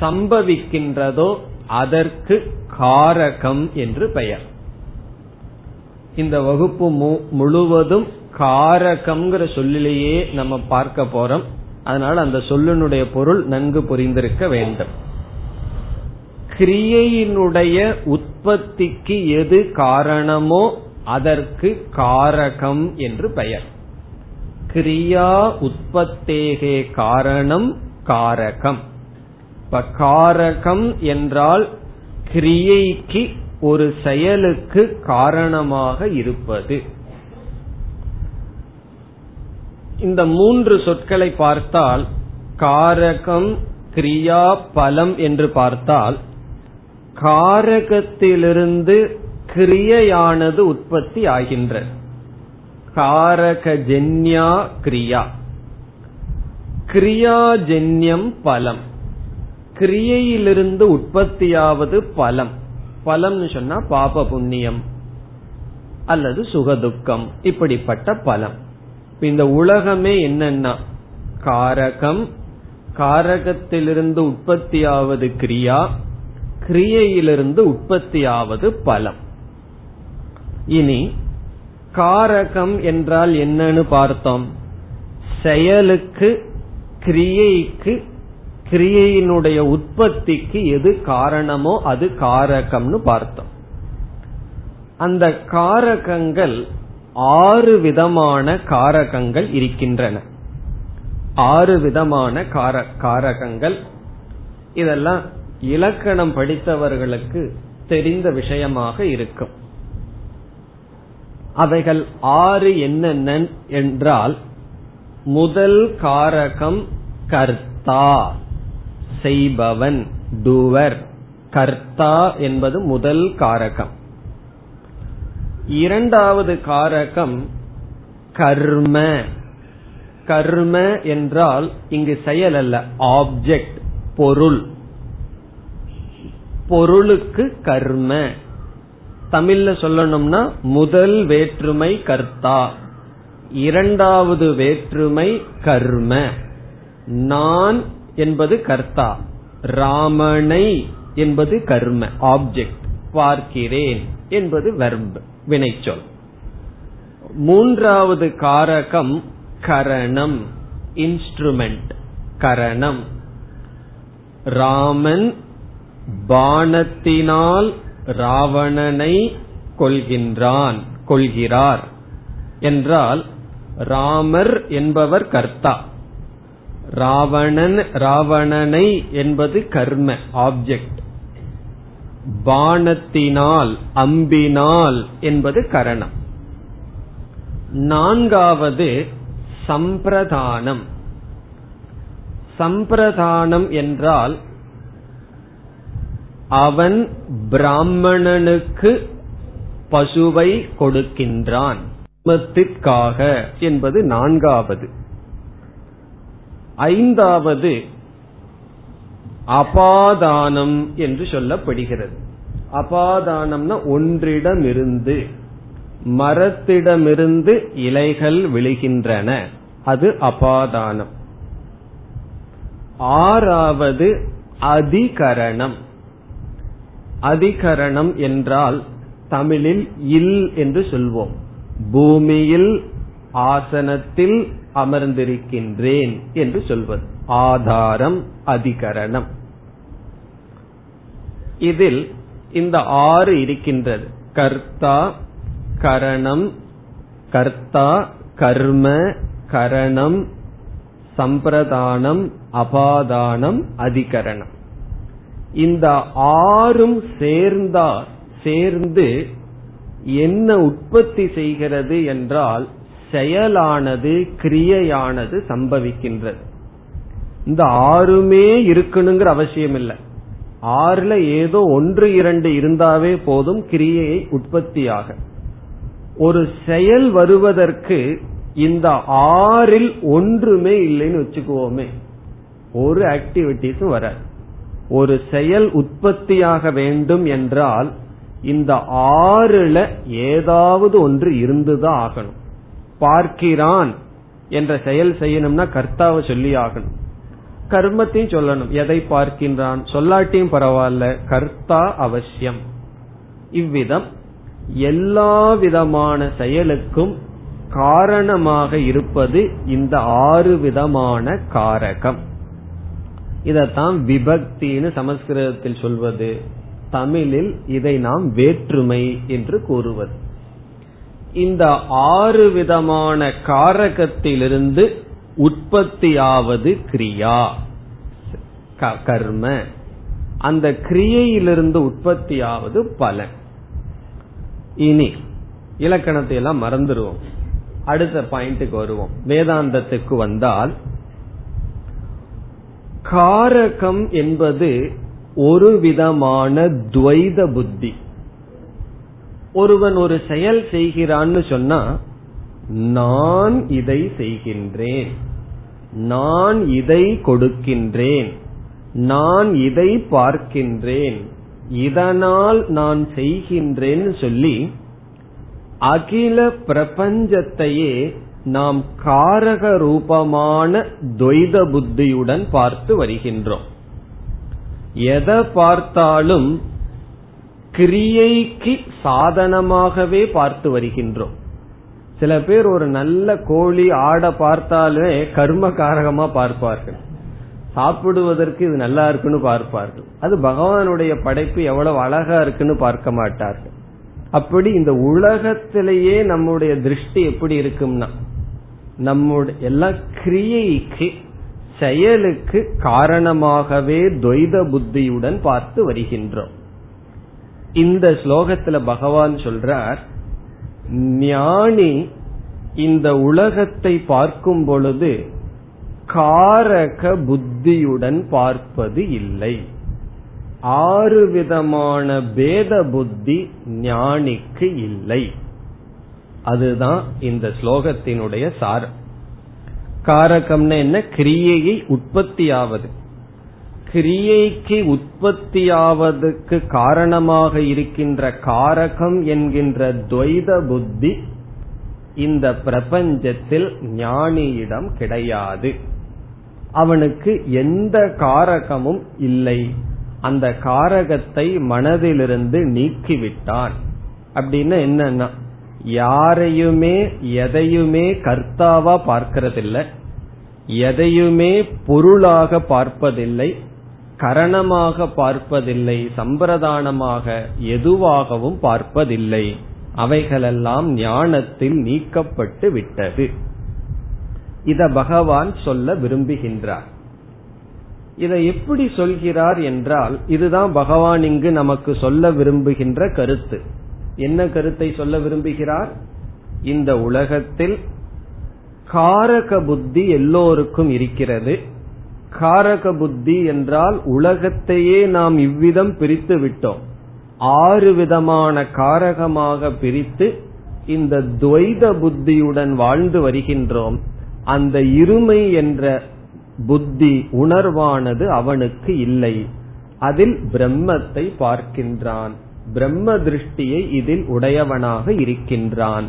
சம்பவிக்கின்றதோ அதற்கு காரகம் என்று பெயர். இந்த வகுப்பு முழுவதும் காரகம்ங்கிற சொல்லிலேயே நம்ம பார்க்க போறோம். அதனால அந்த சொல்லினுடைய பொருள் நன்கு புரிந்திருக்க வேண்டும். கிரியையினுடைய உற்பத்திக்கு எது காரணமோ அதற்கு காரகம் என்று பெயர். கிரியா உற்பத்தேகே காரணம் காரகம். இப்ப காரகம் என்றால் கிரியைக்கு ஒரு செயலுக்கு காரணமாக இருப்பது. இந்த மூன்று சொற்களை பார்த்தால் காரகம் கிரியா பலம் என்று பார்த்தால் காரகத்திலிருந்து கிரியையானது உற்பத்தி ஆகின்றது காரகஜன்யா கிரியா. கிரியாஜன்யம் பலம். கிரியையிலிருந்து உற்பத்தியாவது பலம். பலம்னு சொன்னா பாப புண்ணியம் அல்லது சுகதுக்கம் இப்படிப்பட்ட பலம். இந்த உலகமே என்னன்னா காரகம். காரகத்திலிருந்து உற்பத்தியாவது கிரியா கிரியையிலிருந்து உற்பத்தியாவது பலம். இனி காரகம் என்றால் என்னன்னு பார்த்தோம். செயலுக்கு கிரியைக்கு கிரியையினுடைய உற்பத்திக்கு எது காரணமோ அது காரகம்னு பார்த்தோம். அந்த காரகங்கள் ஆறு விதமான காரகங்கள் இருக்கின்றன. ஆறு விதமான காரகங்கள். இதெல்லாம் இலக்கணம் படித்தவர்களுக்கு தெரிந்த விஷயமாக இருக்கும். அவைகள் ஆறு என்னென்ன என்றால் முதல் காரகம் கர்த்தா. செய்பவன் டூவர் கர்த்தா என்பது முதல் காரகம். இரண்டாவது காரகம் கர்ம. கர்ம என்றால் இங்கு செயல் அல்ல ஆப்ஜெக்ட் பொருள். பொருளுக்கு கர்ம. தமிழ்ல சொல்லணும்னா முதல் வேற்றுமை கர்த்தா. இரண்டாவது வேற்றுமை கர்ம. நான் என்பது கர்த்தா. ராமனை என்பது கர்ம ஆப்ஜெக்ட் பார்க்கிறேன் என்பது வெர்ப் வினைச்சொல். மூன்றாவது காரகம் கரணம் இன்ஸ்ட்ருமெண்ட் கரணம். ராமன் பானத்தினால் ராவணனை கொள்கின்றான் கொள்கிறார் என்றால் ராமர் என்பவர் கர்த்தா. ராவணன் ராவணனை என்பது கர்ம ஆப்ஜெக்ட் பானத்தினால் அம்பினால் என்பது கரணம். நான்காவது சம்பிரதானம். சம்பிரதானம் என்றால் அவன் பிராமணனுக்கு பசுவை கொடுக்கின்றான். என்பது நான்காவது. ஐந்தாவது அபாதானம் என்று சொல்லப்படுகிறது. அபாதானம்னா ஒன்றிடமிருந்து மரத்திடமிருந்து இலைகள் விழுகின்றன. அது அபாதானம். ஆறாவது அதிகரணம். அதிகரணம் என்றால் தமிழில் இல் என்று சொல்வோம். பூமியில் ஆசனத்தில் அமர்ந்திருக்கின்றேன் என்று சொல்வது. ஆதாரம் அதிகரணம். இதில் இந்த ஆறு இருக்கின்றது. கர்த்தா கரணம் கர்த்தா கர்ம கரணம் சம்பிரதானம் அபாதானம் அதிகரணம். இந்த ஆறும் சேர்ந்தா சேர்ந்து என்ன உற்பத்தி செய்கிறது என்றால் செயலானது கிரியையானது சம்பவிக்கின்றது. இந்த ஆறுமே இருக்கணுங்கிற அவசியம் இல்லை ஆறுல ஏதோ ஒன்று இரண்டு இருந்தாவே போதும் கிரியையை உற்பத்தியாக. ஒரு செயல் வருவதற்கு இந்த ஆறில் ஒன்றுமே இல்லைன்னு வச்சுக்குவோமே. ஒரு ஆக்டிவிட்டிஸும் வராது. ஒரு செயல் உற்பத்தியாக வேண்டும் என்றால் இந்த ஆறுல ஏதாவது ஒன்று இருந்துதான் ஆகணும். பார்க்கிறான் என்ற செயல் செய்யணும்னா கர்த்தாவை சொல்லி ஆகணும் கர்மத்தையும் சொல்லணும். எதை பார்க்கின்றான்? சொல்லாட்டியும் பரவாயில்ல. கர்த்தா அவசியம். இவ்விதம் எல்லா விதமான செயலுக்கும் காரணமாக இருப்பது இந்த ஆறு விதமான காரகம். இதத்தான் விபக்தின்னு சமஸ்கிருதத்தில் சொல்வது. தமிழில் இதை நாம் வேற்றுமை என்று கூறுவது. இந்த ஆறு விதமான காரகத்திலிருந்து உற்பத்தியாவது கிரியா. கர்ம. அந்த கிரியையிலிருந்து உற்பத்தியாவது பலன். இனி இலக்கணத்தை எல்லாம் மறந்துடுவோம் அடுத்த பாயிண்ட்டுக்கு வருவோம். வேதாந்தத்துக்கு வந்தால் காரகம் என்பது ஒரு விதமான துவைத புத்தி. ஒருவன் ஒரு செயல் செய்கிறான்னு சொன்னா நான் இதை செய்கின்றேன். நான் இதை கொடுக்கின்றேன். நான் இதை பார்க்கின்றேன். இதனால் நான் செய்கின்றேன்னு சொல்லி அகில பிரபஞ்சத்தையே நாம் காரக ரூபமான துவைத புத்தியுடன் பார்த்து வருகின்றோம். எதை பார்த்தாலும் கிரியைக்கு சாதனமாகவே பார்த்து வருகின்றோம். சில பேர் ஒரு நல்ல கோழி ஆட பார்த்தாலே கர்ம காரகமா பார்ப்பார்கள். சாப்பிடுவதற்கு இது நல்லா இருக்குன்னு பார்ப்பார்கள். அது பகவானுடைய படைப்பு எவ்வளவு அழகா இருக்குன்னு பார்க்க மாட்டார்கள். அப்படி இந்த உலகத்திலேயே நம்முடைய திருஷ்டி எப்படி இருக்கும்னா நம்முடைய எல்லா கிரியைக்கு செயலுக்கு காரணமாகவே துவைத புத்தியுடன் பார்த்து வருகின்றோம். இந்த ஸ்லோகத்துல பகவான் சொல்றார் ஞானி இந்த உலகத்தை பார்க்கும் பொழுது காரக புத்தியுடன் பார்ப்பது இல்லை. ஆறு விதமான பேத புத்தி ஞானிக்கு இல்லை. அதுதான் இந்த ஸ்லோகத்தினுடைய சாரம். காரகம்னு என்ன? கிரியையை உற்பத்தியாவது கிரியைக்கு உற்பத்தியாவதற்கு காரணமாக இருக்கின்ற காரகம் என்கின்ற துவைத புத்தி இந்த பிரபஞ்சத்தில் ஞானியிடம் கிடையாது. அவனுக்கு எந்த காரகமும் இல்லை. அந்த காரகத்தை மனதிலிருந்து நீக்கிவிட்டான். அப்படின்னு என்னன்னா யாரையுமே எதையுமே கர்த்தாவா பார்க்கறதில்லை. எதையுமே பொருளாக பார்ப்பதில்லை. கரணமாக பார்ப்பதில்லை சம்பிரதானமாக எதுவாகவும் பார்ப்பதில்லை. அவைகளெல்லாம் ஞானத்தில் நீக்கப்பட்டு விட்டது. இத பகவான் சொல்ல விரும்புகின்றார். இதை எப்படி சொல்கிறார் என்றால் இதுதான் பகவான் இங்கு நமக்கு சொல்ல விரும்புகின்ற கருத்து. என்ன கருத்தை சொல்ல விரும்புகிறார்? இந்த உலகத்தில் காரக புத்தி எல்லோருக்கும் இருக்கிறது. காரக புத்தி என்றால் உலகத்தையே நாம் இவ்விதம் பிரித்து விட்டோம். ஆறு விதமான காரகமாக பிரித்து இந்த துவைத புத்தியுடன் வாழ்ந்து வருகின்றோம். அந்த இருமை என்ற புத்தி உணர்வானது அவனுக்கு இல்லை. அதில் பிரம்மத்தை பார்க்கின்றான். பிரம்ம திருஷ்டியை இதில் உடையவனாக இருக்கின்றான்.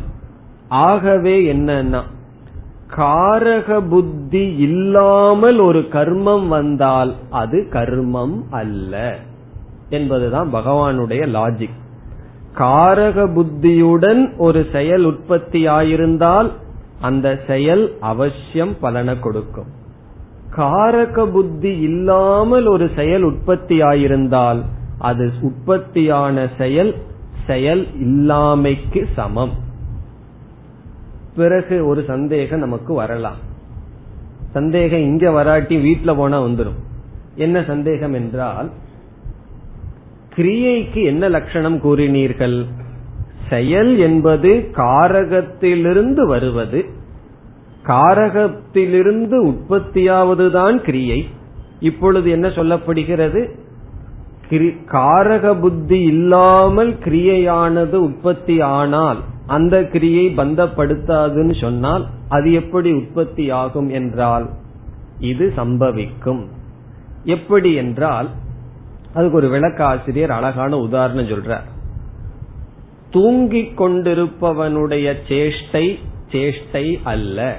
ஆகவே என்னன்னா காரக புத்தி இல்லாமல் ஒரு கர்மம் வந்தால் அது கர்மம் அல்ல என்பதுதான் பகவானுடைய லாஜிக் காரக புத்தியுடன் ஒரு செயல் உற்பத்தி ஆயிருந்தால் அந்த செயல் அவசியம் பலனை கொடுக்கும். காரக புத்தி இல்லாமல் ஒரு செயல் உற்பத்தி ஆயிருந்தால் அது உற்பத்தியான செயல் செயல் இல்லாமைக்கு சமம். பிறகு ஒரு சந்தேகம் நமக்கு வரலாம். சந்தேகம் இங்க வராட்டி வீட்டுல போனா வந்துடும் என்ன சந்தேகம் என்றால் கிரியைக்கு என்ன லட்சணம் கூறினீர்கள்? செயல் என்பது காரகத்திலிருந்து வருவது. காரகத்திலிருந்து உற்பத்தியாவதுதான் கிரியை. இப்பொழுது என்ன சொல்லப்படுகிறது? காரக புத்தி இல்லாமல் கிரியையானது உற்பத்தி ஆனால் அந்த கிரியை பந்தப்படுத்தாதுன்னு சொன்னால் அது எப்படி உற்பத்தி ஆகும் என்றால் இது சம்பவிக்கும். எப்படி என்றால் அதுக்கு ஒரு விளக்காசிரியர் அழகான உதாரணம் சொல்றார். தூங்கிக் கொண்டிருப்பவனுடைய சேஷ்டை சேஷ்டை அல்ல.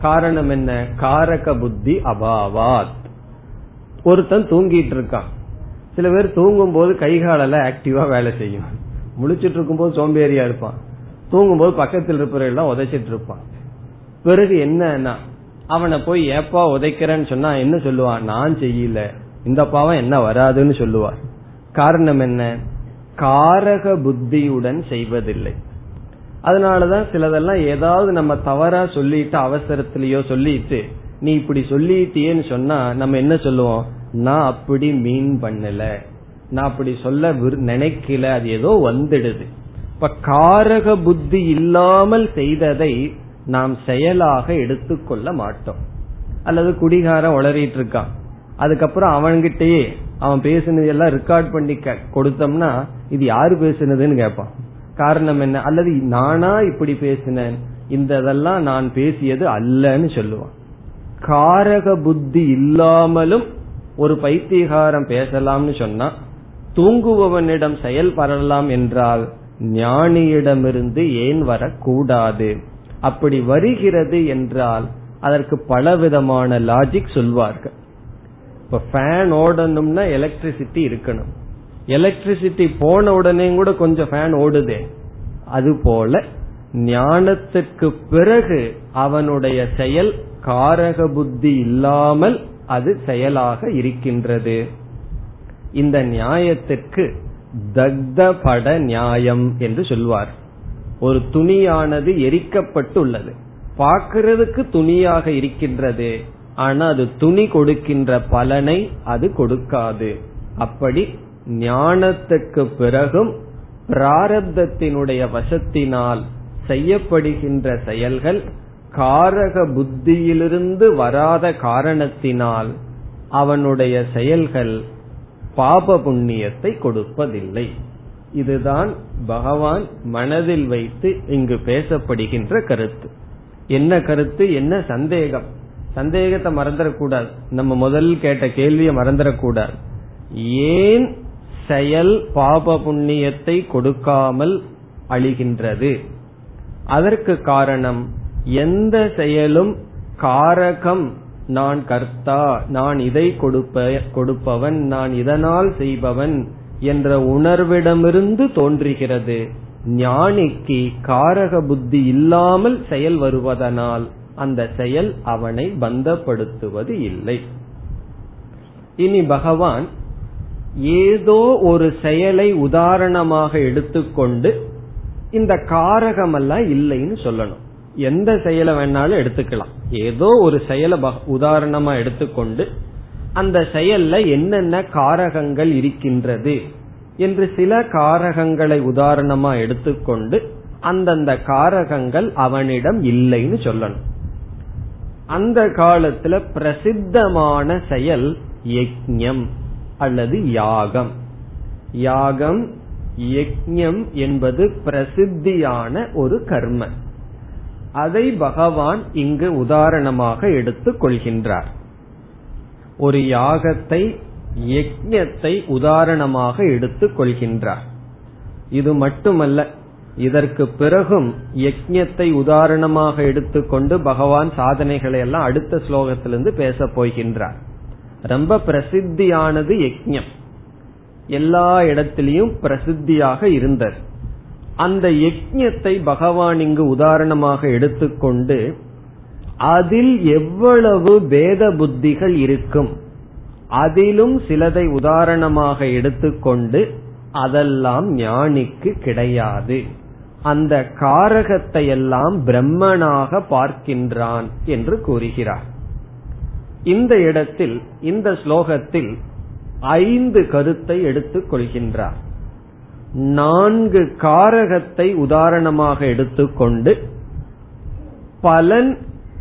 காரணம் என்ன? காரக புத்தி அபாவாத். ஒருத்தன் தூங்கிட்டு இருக்கான். சில பேர் தூங்கும் போது கைகாலெல்லாம் ஆக்டிவா வேலை செய்யும். முழிச்சிட்டு இருக்கும்போது சோம்பேறியா இருப்பான். தூங்கும்போது பக்கத்தில் இருப்பவர்கள்லாம் உதைச்சிட்டு இருப்பான் பிறகு என்னன்னா அவனை போய் ஏப்பா உதைக்கிறேன்னு சொன்னா என்ன சொல்லுவான்? நான் செய்யல. இந்த பாவம் என்ன வராதுன்னு சொல்லுவார். காரணம் என்ன? காரக புத்தியுடன் செய்வதில்லை. அதனாலதான் சிலதெல்லாம் ஏதாவது நம்ம தவறா சொல்லிட்டு அவசரத்திலயோ சொல்லிட்டு நீ இப்படி சொல்லிட்டியேன்னு சொன்னா நம்ம என்ன சொல்லுவோம்? நான் அப்படி மீன் பண்ணல. நான் அப்படி சொல்ல நினைக்கல அது ஏதோ வந்துடுது. இப்ப காரக புத்தி இல்லாமல் செய்ததை நாம் செயலாக எடுத்துக்கொள்ள மாட்டோம். அல்லது குடிகாரம் உளறிட்டு இருக்கான் அதுக்கப்புறம் அவன்கிட்டயே அவன் பேசினது எல்லாம் ரெக்கார்ட் பண்ணி கொடுத்தோம்னா இது யாரு பேசுனதுன்னு கேட்பான். காரணம் என்ன? அல்லது நானா இப்படி பேசினேன்? இந்த இதெல்லாம் நான் பேசியது அல்லன்னு சொல்லுவான். காரக புத்தி இல்லாமலும் ஒரு பைத்தியகாரம் பேசலாம்னு சொன்னா தூங்குபவனிடம் செயல்படலாம் என்றால் ஞானியிடமிருந்து ஏன் வரக்கூடாது? அப்படி வருகிறது என்றால் அதற்கு பலவிதமான லாஜிக் சொல்வார்கள். இப்ப ஃபேன் ஓடணும்னா எலக்ட்ரிசிட்டி இருக்கணும். எலக்ட்ரிசிட்டி போன உடனே கூட கொஞ்சம் ஃபேன் ஓடுதே. அது போல ஞானத்துக்கு பிறகு அவனுடைய செயல் காரக புத்தி இல்லாமல் அது செயலாக இருக்கின்றது. இந்த நியாயத்திற்கு தக்த பட நியாயம் என்று சொல்வார். ஒரு துணியானது எரிக்கப்பட்டுள்ளது. பார்க்கிறதுக்கு துணியாக இருக்கின்றது. ஆனா அது துணி கொடுக்கின்ற பலனை அது கொடுக்காது. அப்படி ஞானத்துக்கு பிறகும் பிராரப்தத்தினுடைய வசத்தினால் செய்யப்படுகின்ற செயல்கள் காரக புத்தியிலிருந்து வராத காரணத்தினால் அவனுடைய செயல்கள் பாப புண்ணியத்தை கொடுப்பதில்லை. இதுதான் பகவான் மனதில் வைத்து இங்கு பேசப்படுகின்ற கருத்து. என்ன கருத்து என்ன சந்தேகம்? சந்தேகத்தை மறந்துடக்கூடாது. நம்ம முதல் கேட்ட கேள்வியை மறந்துடக்கூடாது. ஏன் செயல் பாப புண்ணியத்தை கொடுக்காமல் அழிகின்றது? அதற்கு காரணம் எந்த செயலும் காரகம் நான் கர்த்தா நான் இதை கொடுப்ப கொடுப்பவன் நான் இதனால் செய்பவன் என்ற உணர்விடமிருந்து தோன்றுகிறது. ஞானிக்கு காரக புத்தி இல்லாமல் செயல் வருவதனால் அந்த செயல் அவனை பந்தப்படுத்துவது இல்லை. இனி பகவான் ஏதோ ஒரு செயலை உதாரணமாக எடுத்துக்கொண்டு இந்த காரகமெல்லாம் இல்லைன்னு சொல்லணும். எந்த செயலை வேணாலும் எடுத்துக்கலாம். ஏதோ ஒரு செயலை உதாரணமா எடுத்துக்கொண்டு அந்த செயல்ல என்னென்ன காரகங்கள் இருக்கின்றது என்று சில காரகங்களை உதாரணமா எடுத்துக்கொண்டு அந்தந்த காரகங்கள் அவனிடம் இல்லைன்னு சொல்லணும். அந்த காலத்துல பிரசித்தமான செயல் யஜ்யம் அல்லது யாகம். யாகம் யஜ்யம் என்பது பிரசித்தியான ஒரு கர்ம. அதை பகவான் இங்கு உதாரணமாக எடுத்துக் கொள்கின்றார். ஒரு யாகத்தை யஜத்தை உதாரணமாக எடுத்துக் கொள்கின்றார். இது மட்டுமல்ல இதற்கு பிறகும் யஜத்தை உதாரணமாக எடுத்துக்கொண்டு பகவான் சாதனைகளை எல்லாம் அடுத்த ஸ்லோகத்திலிருந்து பேசப் போகின்றார். ரொம்ப பிரசித்தியானது யஜ்யம் எல்லா இடத்திலையும் பிரசித்தியாக இருந்தது. அந்த யஜ்யத்தை பகவான் இங்கு உதாரணமாக எடுத்துக்கொண்டு அதில் எவ்வளவு பேத புத்திகள் இருக்கும்? அதிலும் சிலதை உதாரணமாக எடுத்துக்கொண்டு அதெல்லாம் ஞானிக்கு கிடையாது. அந்த காரகத்தை எல்லாம் பிரம்மனாக பார்க்கின்றான் என்று கூறுகிறார். இந்த இடத்தில் இந்த ஸ்லோகத்தில் ஐந்து கருத்தை எடுத்துக் கொள்கின்றார் நான்கு காரகத்தை உதாரணமாக எடுத்துக்கொண்டு பலன்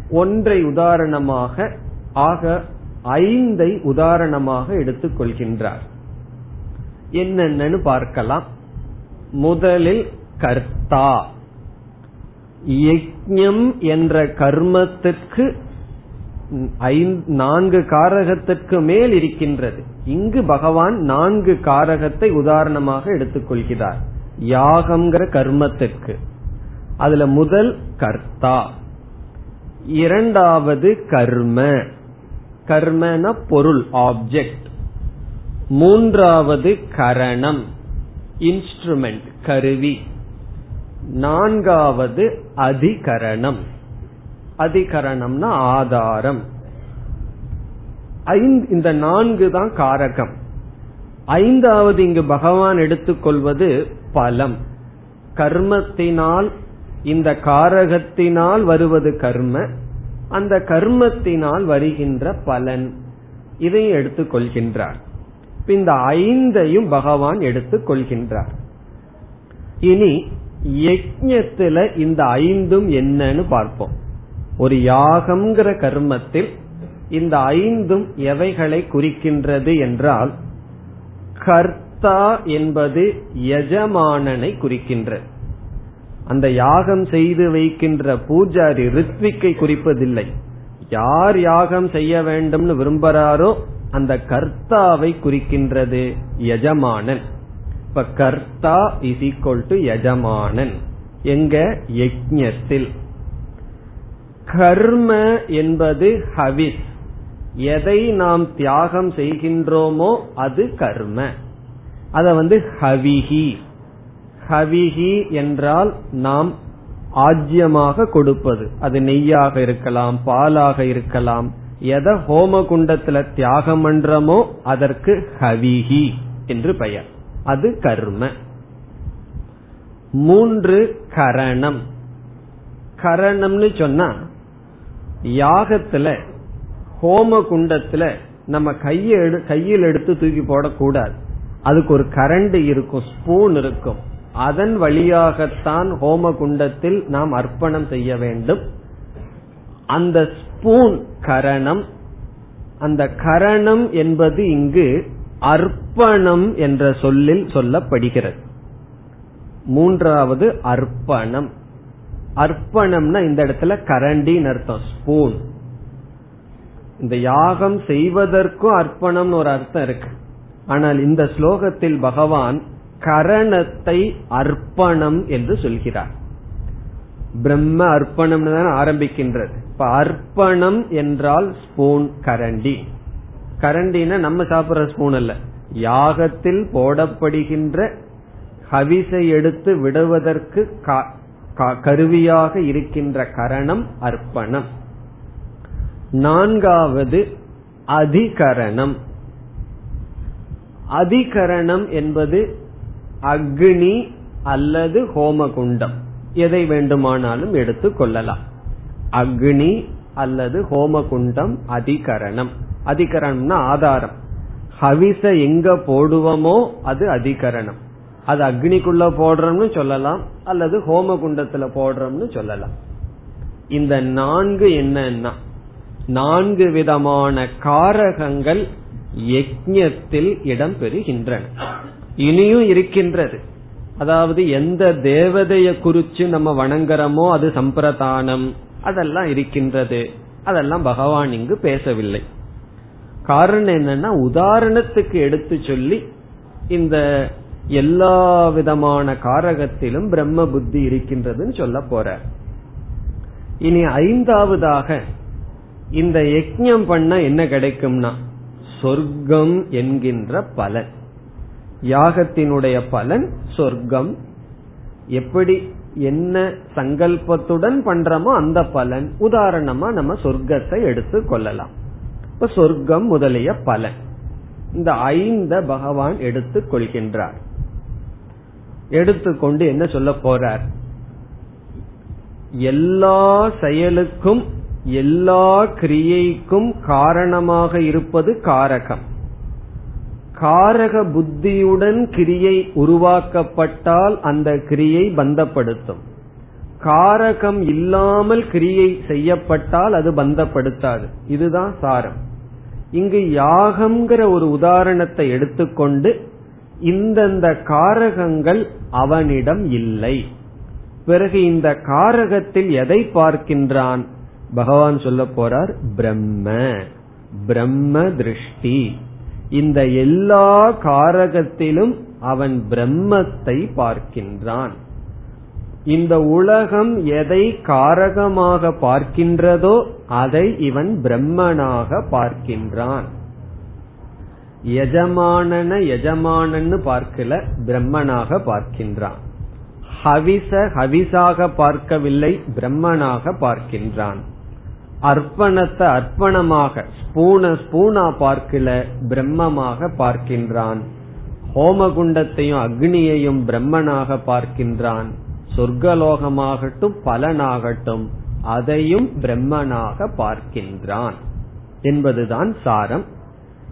ஒன்றை உதாரணமாக ஆக ஐந்தை உதாரணமாக எடுத்துக் கொள்கின்றார் என்னென்னு பார்க்கலாம். முதலில் கர்த்தா. யஜ்யம் என்ற கர்மத்திற்கு நான்கு காரகத்திற்கு மேல் இருக்கின்றது. இங்கு பகவான் நான்கு காரகத்தை உதாரணமாக எடுத்துக்கொள்கிறார் யாகம்ங்கிற கர்மத்திற்கு. அதுல முதல் கர்த்தா. இரண்டாவது கர்ம. கர்மன பொருள் ஆப்ஜெக்ட் மூன்றாவது கரணம். இன்ஸ்ட்ருமெண்ட் கருவி. நான்காவது அதிகரணம். அதிகரணம்னா ஆதாரம். இந்த நான்கு தான் காரகம். ஐந்தாவது இங்கு பகவான் எடுத்துக்கொள்வது பலம். கர்மத்தினால் இந்த காரகத்தினால் வருவது கர்ம அந்த கர்மத்தினால் வருகின்ற பலன். இதை எடுத்துக்கொள்கின்றார். இந்த ஐந்தையும் பகவான் எடுத்துக் கொள்கின்றார் இனி யஜ்யத்துல இந்த ஐந்தும் என்னன்னு பார்ப்போம். ஒரு யாகம்ங்கிற கர்மத்தில் இந்த ஐந்தும் எவைகளை குறிக்கின்றது என்றால் கர்த்தா என்பது எஜமானனை குறிக்கின்றது அந்த யாகம் செய்து வைக்கின்ற பூஜாரி ரித்விக்கை குறிப்பதில்லை. யார் யாகம் செய்ய வேண்டும்னு விரும்புகிறாரோ அந்த கர்த்தாவை குறிக்கின்றது யஜமானன். இப்ப கர்த்தா இஸ் ஈக்வல் டு யஜமானன். எங்க? யஜ்யத்தில் கர்ம என்பது ஹவிஸ். எதை நாம் தியாகம் செய்கின்றோமோ அது கர்ம. அத வந்து ஹவிஹி. ஹவிஹி என்றால் நாம் ஆஜ்யமாக கொடுப்பது. அது நெய்யாக இருக்கலாம் பாலாக இருக்கலாம். எதை ஹோம குண்டத்துல தியாகம் பண்றமோ அதற்கு ஹவிஹி என்று பெயர். அது கர்ம. மூன்று கரணம். கரணம்னு சொன்னா யாகத்துல ஹோம குண்டத்துல நம்ம கைய கையில் எடுத்து தூக்கி போடக்கூடாது. அதுக்கு ஒரு கரண்ட் இருக்கும் ஸ்பூன் இருக்கும். அதன் வழியாகத்தான் ஹோம குண்டத்தில் நாம் அர்ப்பணம் செய்ய வேண்டும். அந்த ஸ்பூன் கரணம் அந்த கரணம் என்பது இங்கு அர்ப்பணம் என்ற சொல்லில் சொல்லப்படுகிறது. மூன்றாவது அர்ப்பணம். அர்ப்பணம்னா இந்த இடத்துல கரண்டின்னு அர்த்தம் ஸ்பூன் இந்த யாகம் செய்வதற்கும் அர்ப்பணம்னு ஒரு அர்த்தம் இருக்கு. ஆனால் இந்த ஸ்லோகத்தில் பகவான் கரணத்தை அர்ப்பணம் என்று சொல்கிறார். பிரம்ம அர்ப்பணம் தான் ஆரம்பிக்கின்றது. இப்ப அர்ப்பணம் என்றால் ஸ்பூன் கரண்டி. கரண்டினா நம்ம சாப்பிடுற ஸ்பூன் அல்ல. யாகத்தில் போடப்படுகின்ற ஹவிசை எடுத்து விடுவதற்கு கருவியாக இருக்கின்ற கரணம் அர்ப்பணம். நான்காவது அதிகரணம். அதிகரணம் என்பது அக்னி அல்லது ஹோமகுண்டம். எதை வேண்டுமானாலும் எடுத்துக் கொள்ளலாம். அக்னி அல்லது ஹோமகுண்டம் அதிகரணம். அதிகரணம்னா ஆதாரம். ஹவிச எங்க போடுவோமோ அது அதிகரணம். அது அக்னிக்குள்ள போடுறோம்னு சொல்லலாம் அல்லது ஹோம குண்டத்துல போடுறோம்னு சொல்லலாம். இந்த நான்கு என்னன்னா நான்கு விதமான காரகங்கள் யஜ்யத்தில் இடம்பெறுகின்றன. இனியும் இருக்கின்றது. அதாவது எந்த தேவதைய குறிச்சு நம்ம வணங்குறோமோ அது சம்பிரதானம் அதெல்லாம் இருக்கின்றது. அதெல்லாம் பகவான் இங்கு பேசவில்லை. காரணம் என்னன்னா உதாரணத்துக்கு எடுத்து சொல்லி இந்த எல்லா விதமான காரகத்திலும் பிரம்ம புத்தி இருக்கின்றதுன்னு சொல்ல போற. இனி ஐந்தாவதாக இந்த யஜ்யம் பண்ண என்ன கிடைக்கும்னா சொர்க்கம் என்கின்ற பலன். யாகத்தினுடைய பலன் சொர்க்கம். எப்படி என்ன சங்கல்பத்துடன் பண்றோமோ அந்த பலன். உதாரணமா நம்ம சொர்க்கத்தை எடுத்து கொள்ளலாம். இப்ப சொர்க்கம் முதலிய பலன். இந்த ஐந்த பகவான் எடுத்துக் கொள்கின்றார். எடுத்துக்கொண்டு என்ன சொல்ல போறார்? எல்லா செயலுக்கும் எல்லா கிரியைக்கும் காரணமாக இருப்பது காரகம். காரக புத்தியுடன் கிரியை உருவாக்கப்பட்டால் அந்த கிரியை பந்தப்படுத்தும். காரகம் இல்லாமல் கிரியை செய்யப்பட்டால் அது பந்தப்படுத்தாது. இதுதான் சாரம். இங்கு யாகம்ங்கிற ஒரு உதாரணத்தை எடுத்துக்கொண்டு இந்தந்த காரகங்கள் அவனிடம் இல்லை. பிறகு இந்த காரகத்தில் எதை பார்க்கின்றான்? பகவான் சொல்ல போறார் பிரம்ம. பிரம்ம திருஷ்டி. இந்த எல்லா காரகத்திலும் அவன் பிரம்மத்தை பார்க்கின்றான். இந்த உலகம் எதை காரகமாக பார்க்கின்றதோ அதை இவன் பிரம்மனாக பார்க்கின்றான். எஜமானன எஜமானன்னு பார்க்கல பிரம்மனாக பார்க்கின்றான். ஹவிச ஹவிசாக பார்க்கவில்லை பிரம்மனாக பார்க்கின்றான். அர்ப்பணத்தை அர்ப்பணமாக ஸ்பூன ஸ்பூனா பார்க்கல பிரம்மமாக பார்க்கின்றான். ஹோமகுண்டத்தையும் அக்னியையும் பிரம்மனாக பார்க்கின்றான். சொர்க்கலோகமாகட்டும் பலனாகட்டும் அதையும் பிரம்மனாக பார்க்கின்றான். என்பதுதான் சாரம்.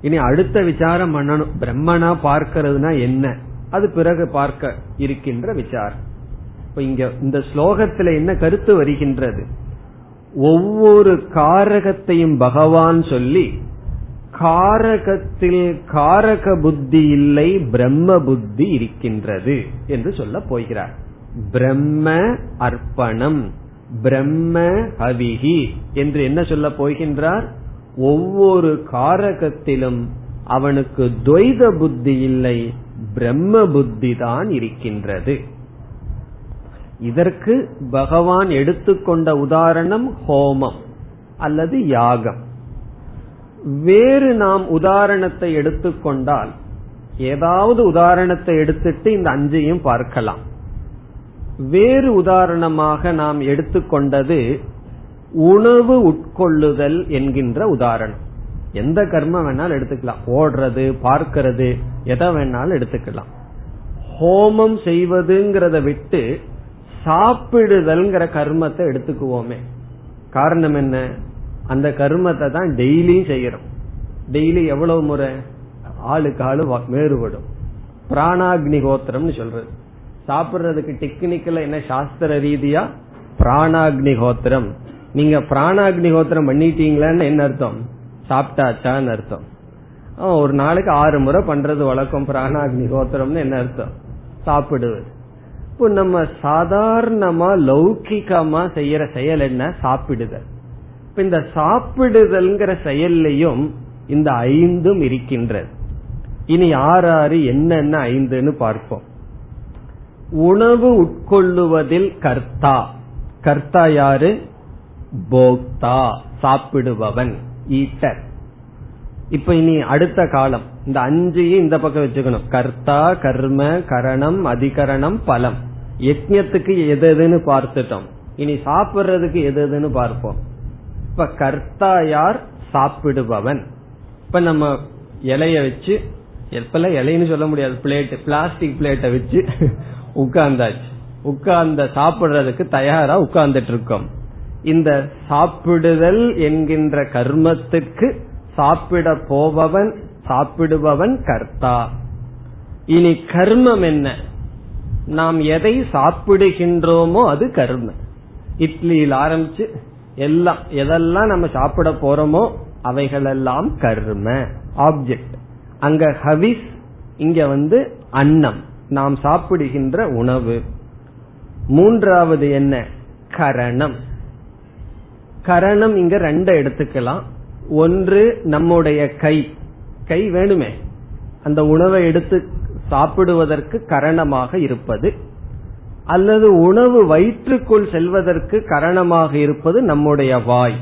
இனி அடுத்த விசாரம் பண்ணணும். பிரம்மனா பார்க்கிறதுனா என்ன? அது பிறகு பார்க்க இருக்கின்ற விசாரம். இப்ப இங்க இந்த ஸ்லோகத்துல என்ன கருத்து வருகின்றது? ஒவ்வொரு காரகத்தையும் பகவான் சொல்லி காரகத்தில் காரக புத்தி இல்லை பிரம்ம புத்தி இருக்கின்றது என்று சொல்ல போகிறார். பிரம்ம அர்ப்பணம் பிரம்ம ஹவிஹி என்று என்ன சொல்ல போகின்றார்? ஒவ்வொரு காரகத்திலும் அவனுக்கு துவைத புத்தி இல்லை பிரம்ம புத்தி தான் இருக்கின்றது. இதற்கு பகவான் எடுத்துக்கொண்ட உதாரணம் ஹோமம் அல்லது யாகம். வேறு நாம் உதாரணத்தை எடுத்துக்கொண்டால் ஏதாவது உதாரணத்தை எடுத்துட்டு இந்த அஞ்சையும் பார்க்கலாம். வேறு உதாரணமாக நாம் எடுத்துக்கொண்டது உணவு உட்கொள்ளுதல் என்கின்ற உதாரணம். எந்த கர்மம் வேணாலும் எடுத்துக்கலாம். ஓடுறது பார்க்கிறது எதை வேணாலும் எடுத்துக்கலாம். ஹோமம் செய்வதுங்கிறத விட்டு சாப்பிடுதல்ங்கிற கர்மத்தை எடுத்துக்குவோமே. காரணம் என்ன? அந்த கர்மத்தை தான் டெய்லியும் செய்யறோம். டெய்லி எவ்வளவு முறை? ஆளுக்கு ஆளு வேறுபடும். பிராணாக்னி கோத்திரம்னு சொல்றது. சாப்பிடுறதுக்கு டெக்னிக்கல என்ன சாஸ்திர ரீதியா? பிராணாக்னி கோத்திரம். நீங்க பிராணாக்னிகோத்திரம் பண்ணிட்டீங்களான்னு என்ன அர்த்தம்? சாப்பிட்டாச்சான்னு அர்த்தம். ஒரு நாளைக்கு ஆறு முறை பண்றது வழக்கம் பிராணாக்னிகோத்திரம்னு என்ன அர்த்தம்? சாப்பிடுவது இப்போ நம்ம சாதாரணமா லௌகிகமா செய்யற செயல் என்ன? சாப்பிடுதல். இப்ப இந்த சாப்பிடுதல்ங்கிற செயல்லையும் இந்த ஐந்தும் இருக்கின்றது. இனி ஆறு ஆறு என்னென்ன ஐந்துன்னு பார்ப்போம். உணவு உட்கொள்ளுவதில் கர்த்தா. கர்த்தா யாரு? போக்தா சாப்பிடுபவன் ஈட்டர். இப்ப இனி அடுத்த காலம். இந்த அஞ்சையும் இந்த பக்கம் வச்சுக்கணும். கர்த்தா கர்ம கரணம் அதிகரணம் பலம். யஜ்யத்துக்கு எது எதுன்னு பார்த்துட்டோம். இனி சாப்பிடுறதுக்கு எது எதுன்னு பார்ப்போம். இப்ப கர்த்தா யார்? சாப்பிடுபவன். இப்ப நம்ம இலைய வச்சு எப்பெல்லாம் இலைன்னு சொல்ல முடியாது. பிளேட் பிளாஸ்டிக் பிளேட்டை வச்சு உட்கார்ந்தாச்சு. உட்கார்ந்த சாப்பிடுறதுக்கு தயாரா உட்கார்ந்துட்டு இருக்கோம். இந்த சாப்பிடுதல் என்கின்ற கர்மத்துக்கு சாப்பிட போபவன் சாப்பிடுபவன் கர்த்தா. இனி கர்மம் என்ன? நாம் எதை சாப்பிடுகின்றோமோ அது கர்ம. இட்லியில் ஆரம்பிச்சு எல்லாம் எதெல்லாம் நம்ம சாப்பிட போறோமோ அவைகளெல்லாம் கர்ம. ஆப்ஜெக்ட் அங்க ஹவிஸ் இங்க வந்து அன்னம். நாம் சாப்பிடுகின்ற உணவு. மூன்றாவது என்ன? கரணம். கரணம் இங்க ரெண்ட எடுத்துக்கலாம். ஒன்று நம்முடைய கை. கை வேணுமே. அந்த உணவை எடுத்து சாப்பிடுவதற்கு கரணமாக இருப்பது. அல்லது உணவு வயிற்றுக்குள் செல்வதற்கு கரணமாக இருப்பது நம்முடைய வாய்.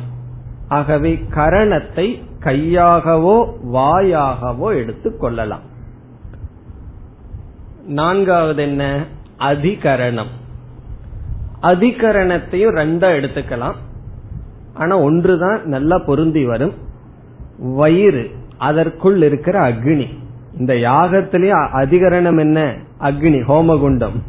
ஆகவே கரணத்தை கையாகவோ வாயாகவோ எடுத்துக் கொள்ளலாம். நான்காவது என்ன? அதிகரணம். அதிகரணத்தையும் ரெண்டா எடுத்துக்கலாம். ஆனா ஒன்றுதான் நல்லா பொருந்தி வரும். வயிறு அதற்குள் இருக்கிற அக்னி. இந்த யாகத்திலேயே அதிகரணம் என்ன? அக்னி ஹோமகுண்டம்.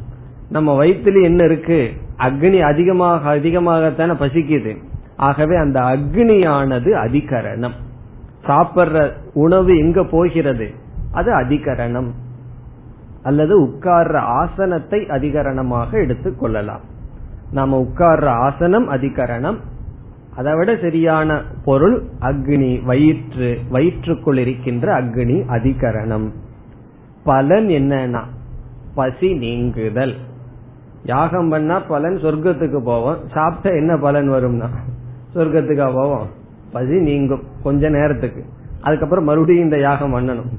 நம்ம வயிற்றுல என்ன இருக்கு? அக்னி அதிகமாக அதிகமாகத்தானே பசிக்குது. ஆகவே அந்த அக்னியானது அதிகரணம். சாப்பிடுற உணவு எங்க போகிறது? அது அதிகரணம். அல்லது உட்கார்ற ஆசனத்தை அதிகரணமாக எடுத்துக் கொள்ளலாம். நாம உட்கார்ற ஆசனம் அதிகரணம். அதை விட சரியான பொருள் அக்னி வயிற்று வயிற்றுக்குள் இருக்கின்ற அக்னி அதிகரணம். பலன் என்னன்னா பசி நீங்குதல். யாகம் பண்ணா பலன் சொர்க்கத்துக்கு போவோம். சாப்பிட்டா என்ன பலன் வரும்னா சொர்க்கத்துக்கா போவோம். பசி நீங்கும் கொஞ்ச நேரத்துக்கு. அதுக்கப்புறம் மறுபடியும் இந்த யாகம் பண்ணணும்.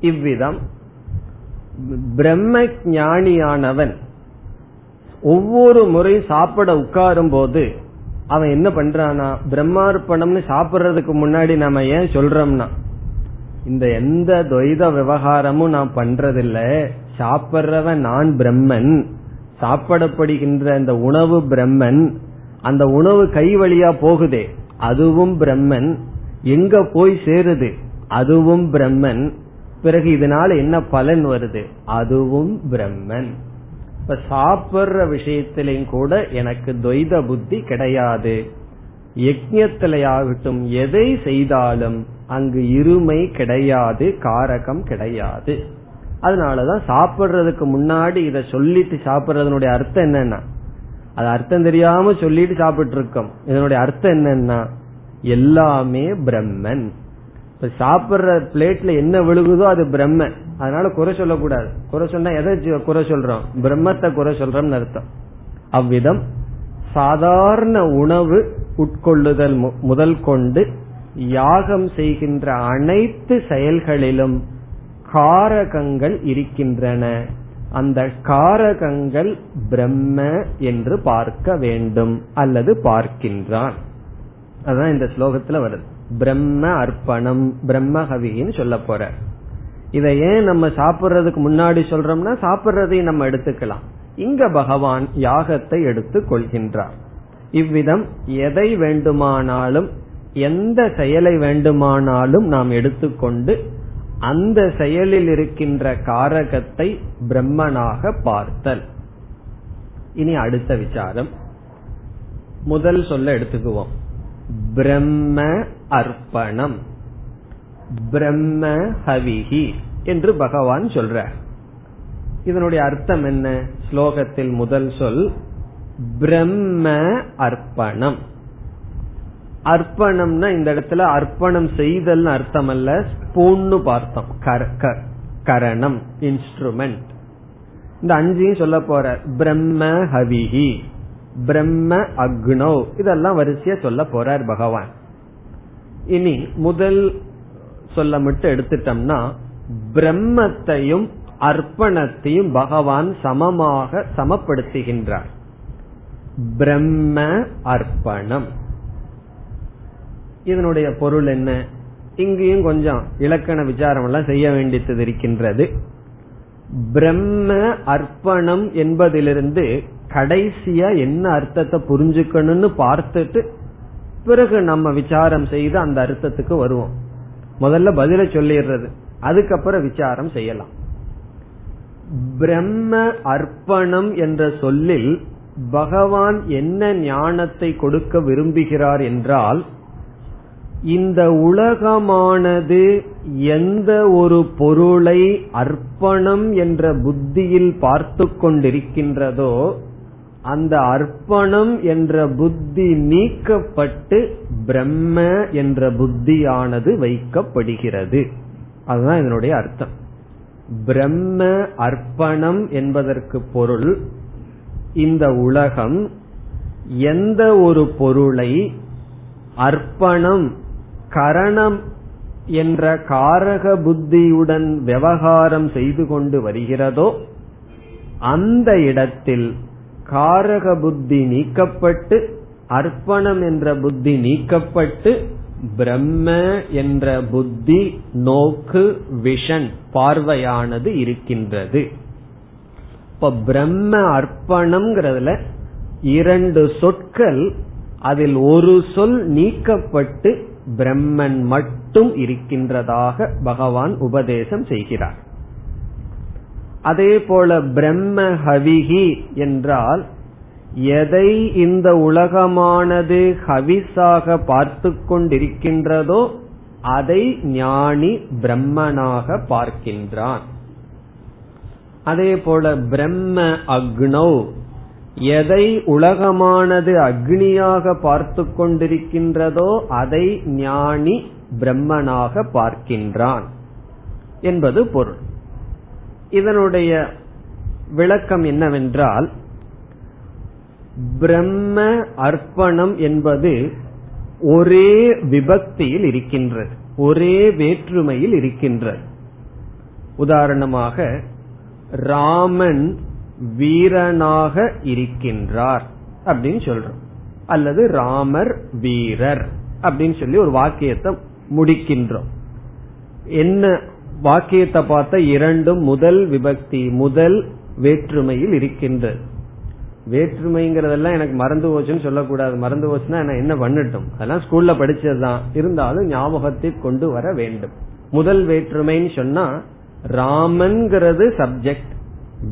இவ்விதம் பிரம்ம ஞானியானவன் ஒவ்வொரு முறை சாப்பிட உட்காரும் போது அவன் என்ன பண்றானா பிரம்மார்ப்பணம்னு சாப்பிடுறதுக்கு முன்னாடி நம்ம ஏன் சொல்றோம்னா இந்த எந்த துவைத விவகாரமும் நான் பண்றதில்ல சாப்பிட்றவன் நான் பிரம்மன் சாப்பிடப்படுகின்ற இந்த உணவு பிரம்மன் அந்த உணவு கை வழியா போகுதே அதுவும் பிரம்மன் எங்க போய் சேருது அதுவும் பிரம்மன் பிறகு இதனால என்ன பலன் வருது அதுவும் பிரம்மன். இப்ப சாப்பிடுற விஷயத்திலையும் கூட எனக்கு துவைத புத்தி கிடையாது. யஜ்யத்திலையாகட்டும் எதை செய்தாலும் அங்கு இருமை கிடையாது காரகம் கிடையாது. அதனாலதான் சாப்பிடுறதுக்கு முன்னாடி இத சொல்லிட்டு சாப்பிடுறதனுடைய அர்த்தம் என்னன்னா அது அர்த்தம் தெரியாம சொல்லிட்டு சாப்பிட்டு இருக்கோம் இதனுடைய அர்த்தம் என்னன்னா எல்லாமே பிரம்மன். சாப்பிடுற பிளேட்ல என்ன விழுகுதோ அது பிரம்ம. அதனால குறை சொல்லக்கூடாது. குறை சொன்னா எதை குறை சொல்றோம்? பிரம்மத்தை குறை சொல்றோம்னு அர்த்தம். அவ்விதம் சாதாரண உணவு உட்கொள்ளுதல் முதல் கொண்டு யாகம் செய்கின்ற அனைத்து செயல்களிலும் காரகங்கள் இருக்கின்றன. அந்த காரகங்கள் பிரம்ம என்று பார்க்க வேண்டும் அல்லது பார்க்கின்றான். அதான் இந்த ஸ்லோகத்துல வருது. பிரம்ம அர்ப்பணம் பிரம்மஹவின்னு சொல்ல போற. இதை ஏன் நம்ம சாப்பிடுறதுக்கு முன்னாடி சொல்றோம்னா சாப்பிடுறதையும் நம்ம எடுத்துக்கலாம். இங்க பகவான் யாகத்தை எடுத்து கொள்கின்றார். இவ்விதம் எதை வேண்டுமானாலும் எந்த செயலை வேண்டுமானாலும் நாம் எடுத்துக்கொண்டு அந்த செயலில் இருக்கின்ற காரகத்தை பிரம்மனாக பார்த்தல். இனி அடுத்த விசாரம். முதல் சொல்ல எடுத்துக்குவோம். பிரம்ம அர்ப்பணம். பிரம்ம ஹவிஹி என்று பகவான் சொல்றார். இதனுடைய அர்த்தம் என்ன? ஸ்லோகத்தில் முதல் சொல் பிரம்ம அர்ப்பணம். அர்ப்பணம்னா இந்த இடத்துல அர்ப்பணம் செய்தல் அர்த்தம் அல்ல ஸ்பூன்னு பார்த்தோம். கரணம் இன்ஸ்ட்ருமெண்ட் இந்த அஞ்சையும் சொல்ல போற பிரம்ம ஹவிஹி. பிரம்ம அக்னோ. இதெல்லாம் வரிசையா சொல்ல போறார் பகவான். இனி முதல் சொல்ல மட்டும் எடுத்துட்டோம்னா பிரம்மத்தையும் அர்ப்பணத்தையும் பகவான் சமமாக சமப்படுத்துகின்றார். பிரம்ம அர்ப்பணம். இதனுடைய பொருள் என்ன? இங்கேயும் கொஞ்சம் இலக்கண விசாரம் எல்லாம் செய்ய வேண்டியது இருக்கின்றது. பிரம்ம அர்ப்பணம் என்பதிலிருந்து கடைசியா என்ன அர்த்தத்தை புரிஞ்சுக்கணும்னு பார்த்துட்டு பிறகு நம்ம விசாரம் செய்து அந்த அர்த்தத்துக்கு வருவோம். முதல்ல பதில சொல்லிடுறது. அதுக்கப்புறம் விசாரம் செய்யலாம். பிரம்ம அர்ப்பணம் என்ற சொல்லில் பகவான் என்ன ஞானத்தை கொடுக்க விரும்புகிறார் என்றால் இந்த உலகமானது எந்த ஒரு பொருளை அர்ப்பணம் என்ற புத்தியில் பார்த்து கொண்டிருக்கின்றதோ அந்த அர்ப்பணம் என்ற புத்தி நீக்கப்பட்டு பிரம்ம என்ற புத்தியானது வைக்கப்படுகிறது. அதுதான் இதனுடைய அர்த்தம். பிரம்ம அர்ப்பணம் என்பதற்கு பொருள் இந்த உலகம் எந்த ஒரு பொருளை அர்ப்பணம் கரணம் என்ற காரக புத்தியுடன் விவகாரம் செய்து கொண்டு வருகிறதோ அந்த இடத்தில் காரக புத்தி நீக்கப்பட்டு அர்ப்பணம் என்ற புத்தி நீக்கப்பட்டு பிரம்ம என்ற புத்தி நோக்கு விஷன் பார்வையானது இருக்கின்றது. இப்ப பிரம்ம அர்ப்பணம்ங்கிறதுல இரண்டு சொற்கள் அதில் ஒரு சொல் நீக்கப்பட்டு பிரம்மன் மட்டும் இருக்கின்றதாக பகவான் உபதேசம் செய்கிறார். அதே போல பிரம்ம ஹவிகி என்றால் எதை இந்த உலகமானது ஹவிஸாக பார்த்து கொண்டிருக்கின்றதோ அதை ஞானி பிரம்மனாக பார்க்கின்றான். அதே போல பிரம்ம அக்னோ எதை உலகமானது அக்னியாக பார்த்து கொண்டிருக்கின்றதோ அதை ஞானி பிரம்மனாக பார்க்கின்றான். என்பது பொருள். இதனுடைய விளக்கம் என்னவென்றால் பிரம்ம அர்ப்பணம் என்பது ஒரே விபக்தியில் இருக்கின்றது ஒரே வேற்றுமையில் இருக்கின்றது. உதாரணமாக ராமன் வீரனாக இருக்கின்றார் அப்படின்னு சொல்றோம். அல்லது ராமர் வீரர் அப்படின்னு சொல்லி ஒரு வாக்கியத்தை முடிக்கின்றோம். என்ன வாக்கியத்தை பார்த்த இரண்டும் முதல் விபக்தி முதல் வேற்றுமையில் இருக்கின்றது வேற்றுமைங்கிறதெல்லாம் எனக்கு மறந்து போச்சுன்னு சொல்லக்கூடாது. மறந்து போச்சுன்னா நான் என்ன பண்ணட்டும்? அதெல்லாம் ஸ்கூல்ல படிச்சதுதான். இருந்தாலும் ஞாபகத்தை கொண்டு வர வேண்டும். முதல் வேற்றுமைன்னு சொன்னா ராமன்கிறது சப்ஜெக்ட்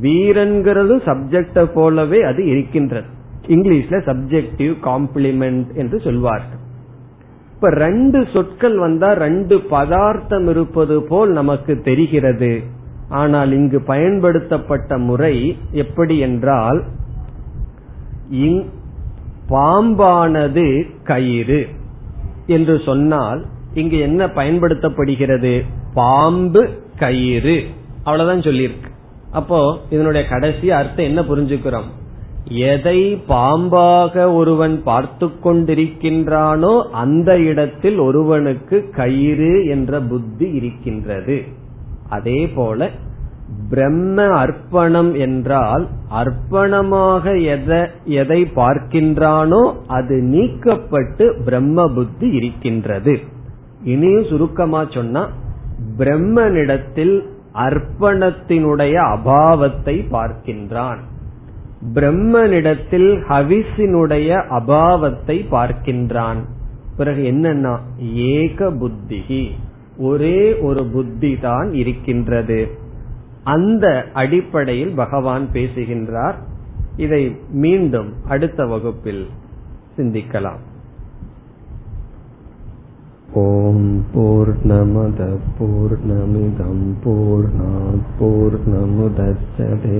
வீரன்கிறது சப்ஜெக்ட போலவே அது இருக்கின்றது. இங்கிலீஷ்ல சப்ஜெக்டிவ் காம்ப்ளிமெண்ட் என்று சொல்வார்கள். இப்ப ரெண்டு சொற்கள் வந்தா ரெண்டு பதார்த்தம் இருப்பது போல் நமக்கு தெரிகிறது. ஆனால் இங்கு பயன்படுத்தப்பட்ட முறை எப்படி என்றால் பாம்பானது கயிறு என்று சொன்னால் இங்கு என்ன பயன்படுத்தப்படுகிறது? பாம்பு கயிறு. அவ்வளவுதான் சொல்லியிருக்கு. அப்போ இதனுடைய கடைசி அர்த்தம் என்ன புரிஞ்சுக்கிறோம்? எதை பாம்பாக ஒருவன் பார்த்து கொண்டிருக்கின்றானோ அந்த இடத்தில் ஒருவனுக்கு கயிறு என்ற புத்தி இருக்கின்றது. அதே போல பிரம்ம அர்ப்பணம் என்றால் அர்ப்பணமாக எதை எதை பார்க்கின்றானோ அது நீக்கப்பட்டு பிரம்ம புத்தி இருக்கின்றது. இனியும் சுருக்கமா சொன்னா பிரம்மனிடத்தில் அர்ப்பணத்தினுடைய அபாவத்தை பார்க்கின்றான். பிரம்மனிடத்தில் ஹவிசினுடைய அபாவத்தை பார்க்கின்றான் பிறகு என்னன்னா ஏக புத்திகி ஒரே ஒரு புத்தி தான் இருக்கின்றது அந்த அடிப்படையில் பகவான் பேசுகின்றார் இதை மீண்டும் அடுத்த வகுப்பில் சிந்திக்கலாம்
ॐ पूर्णमदः पूर्णमिदं पूर्णात् पूर्णमुदच्छते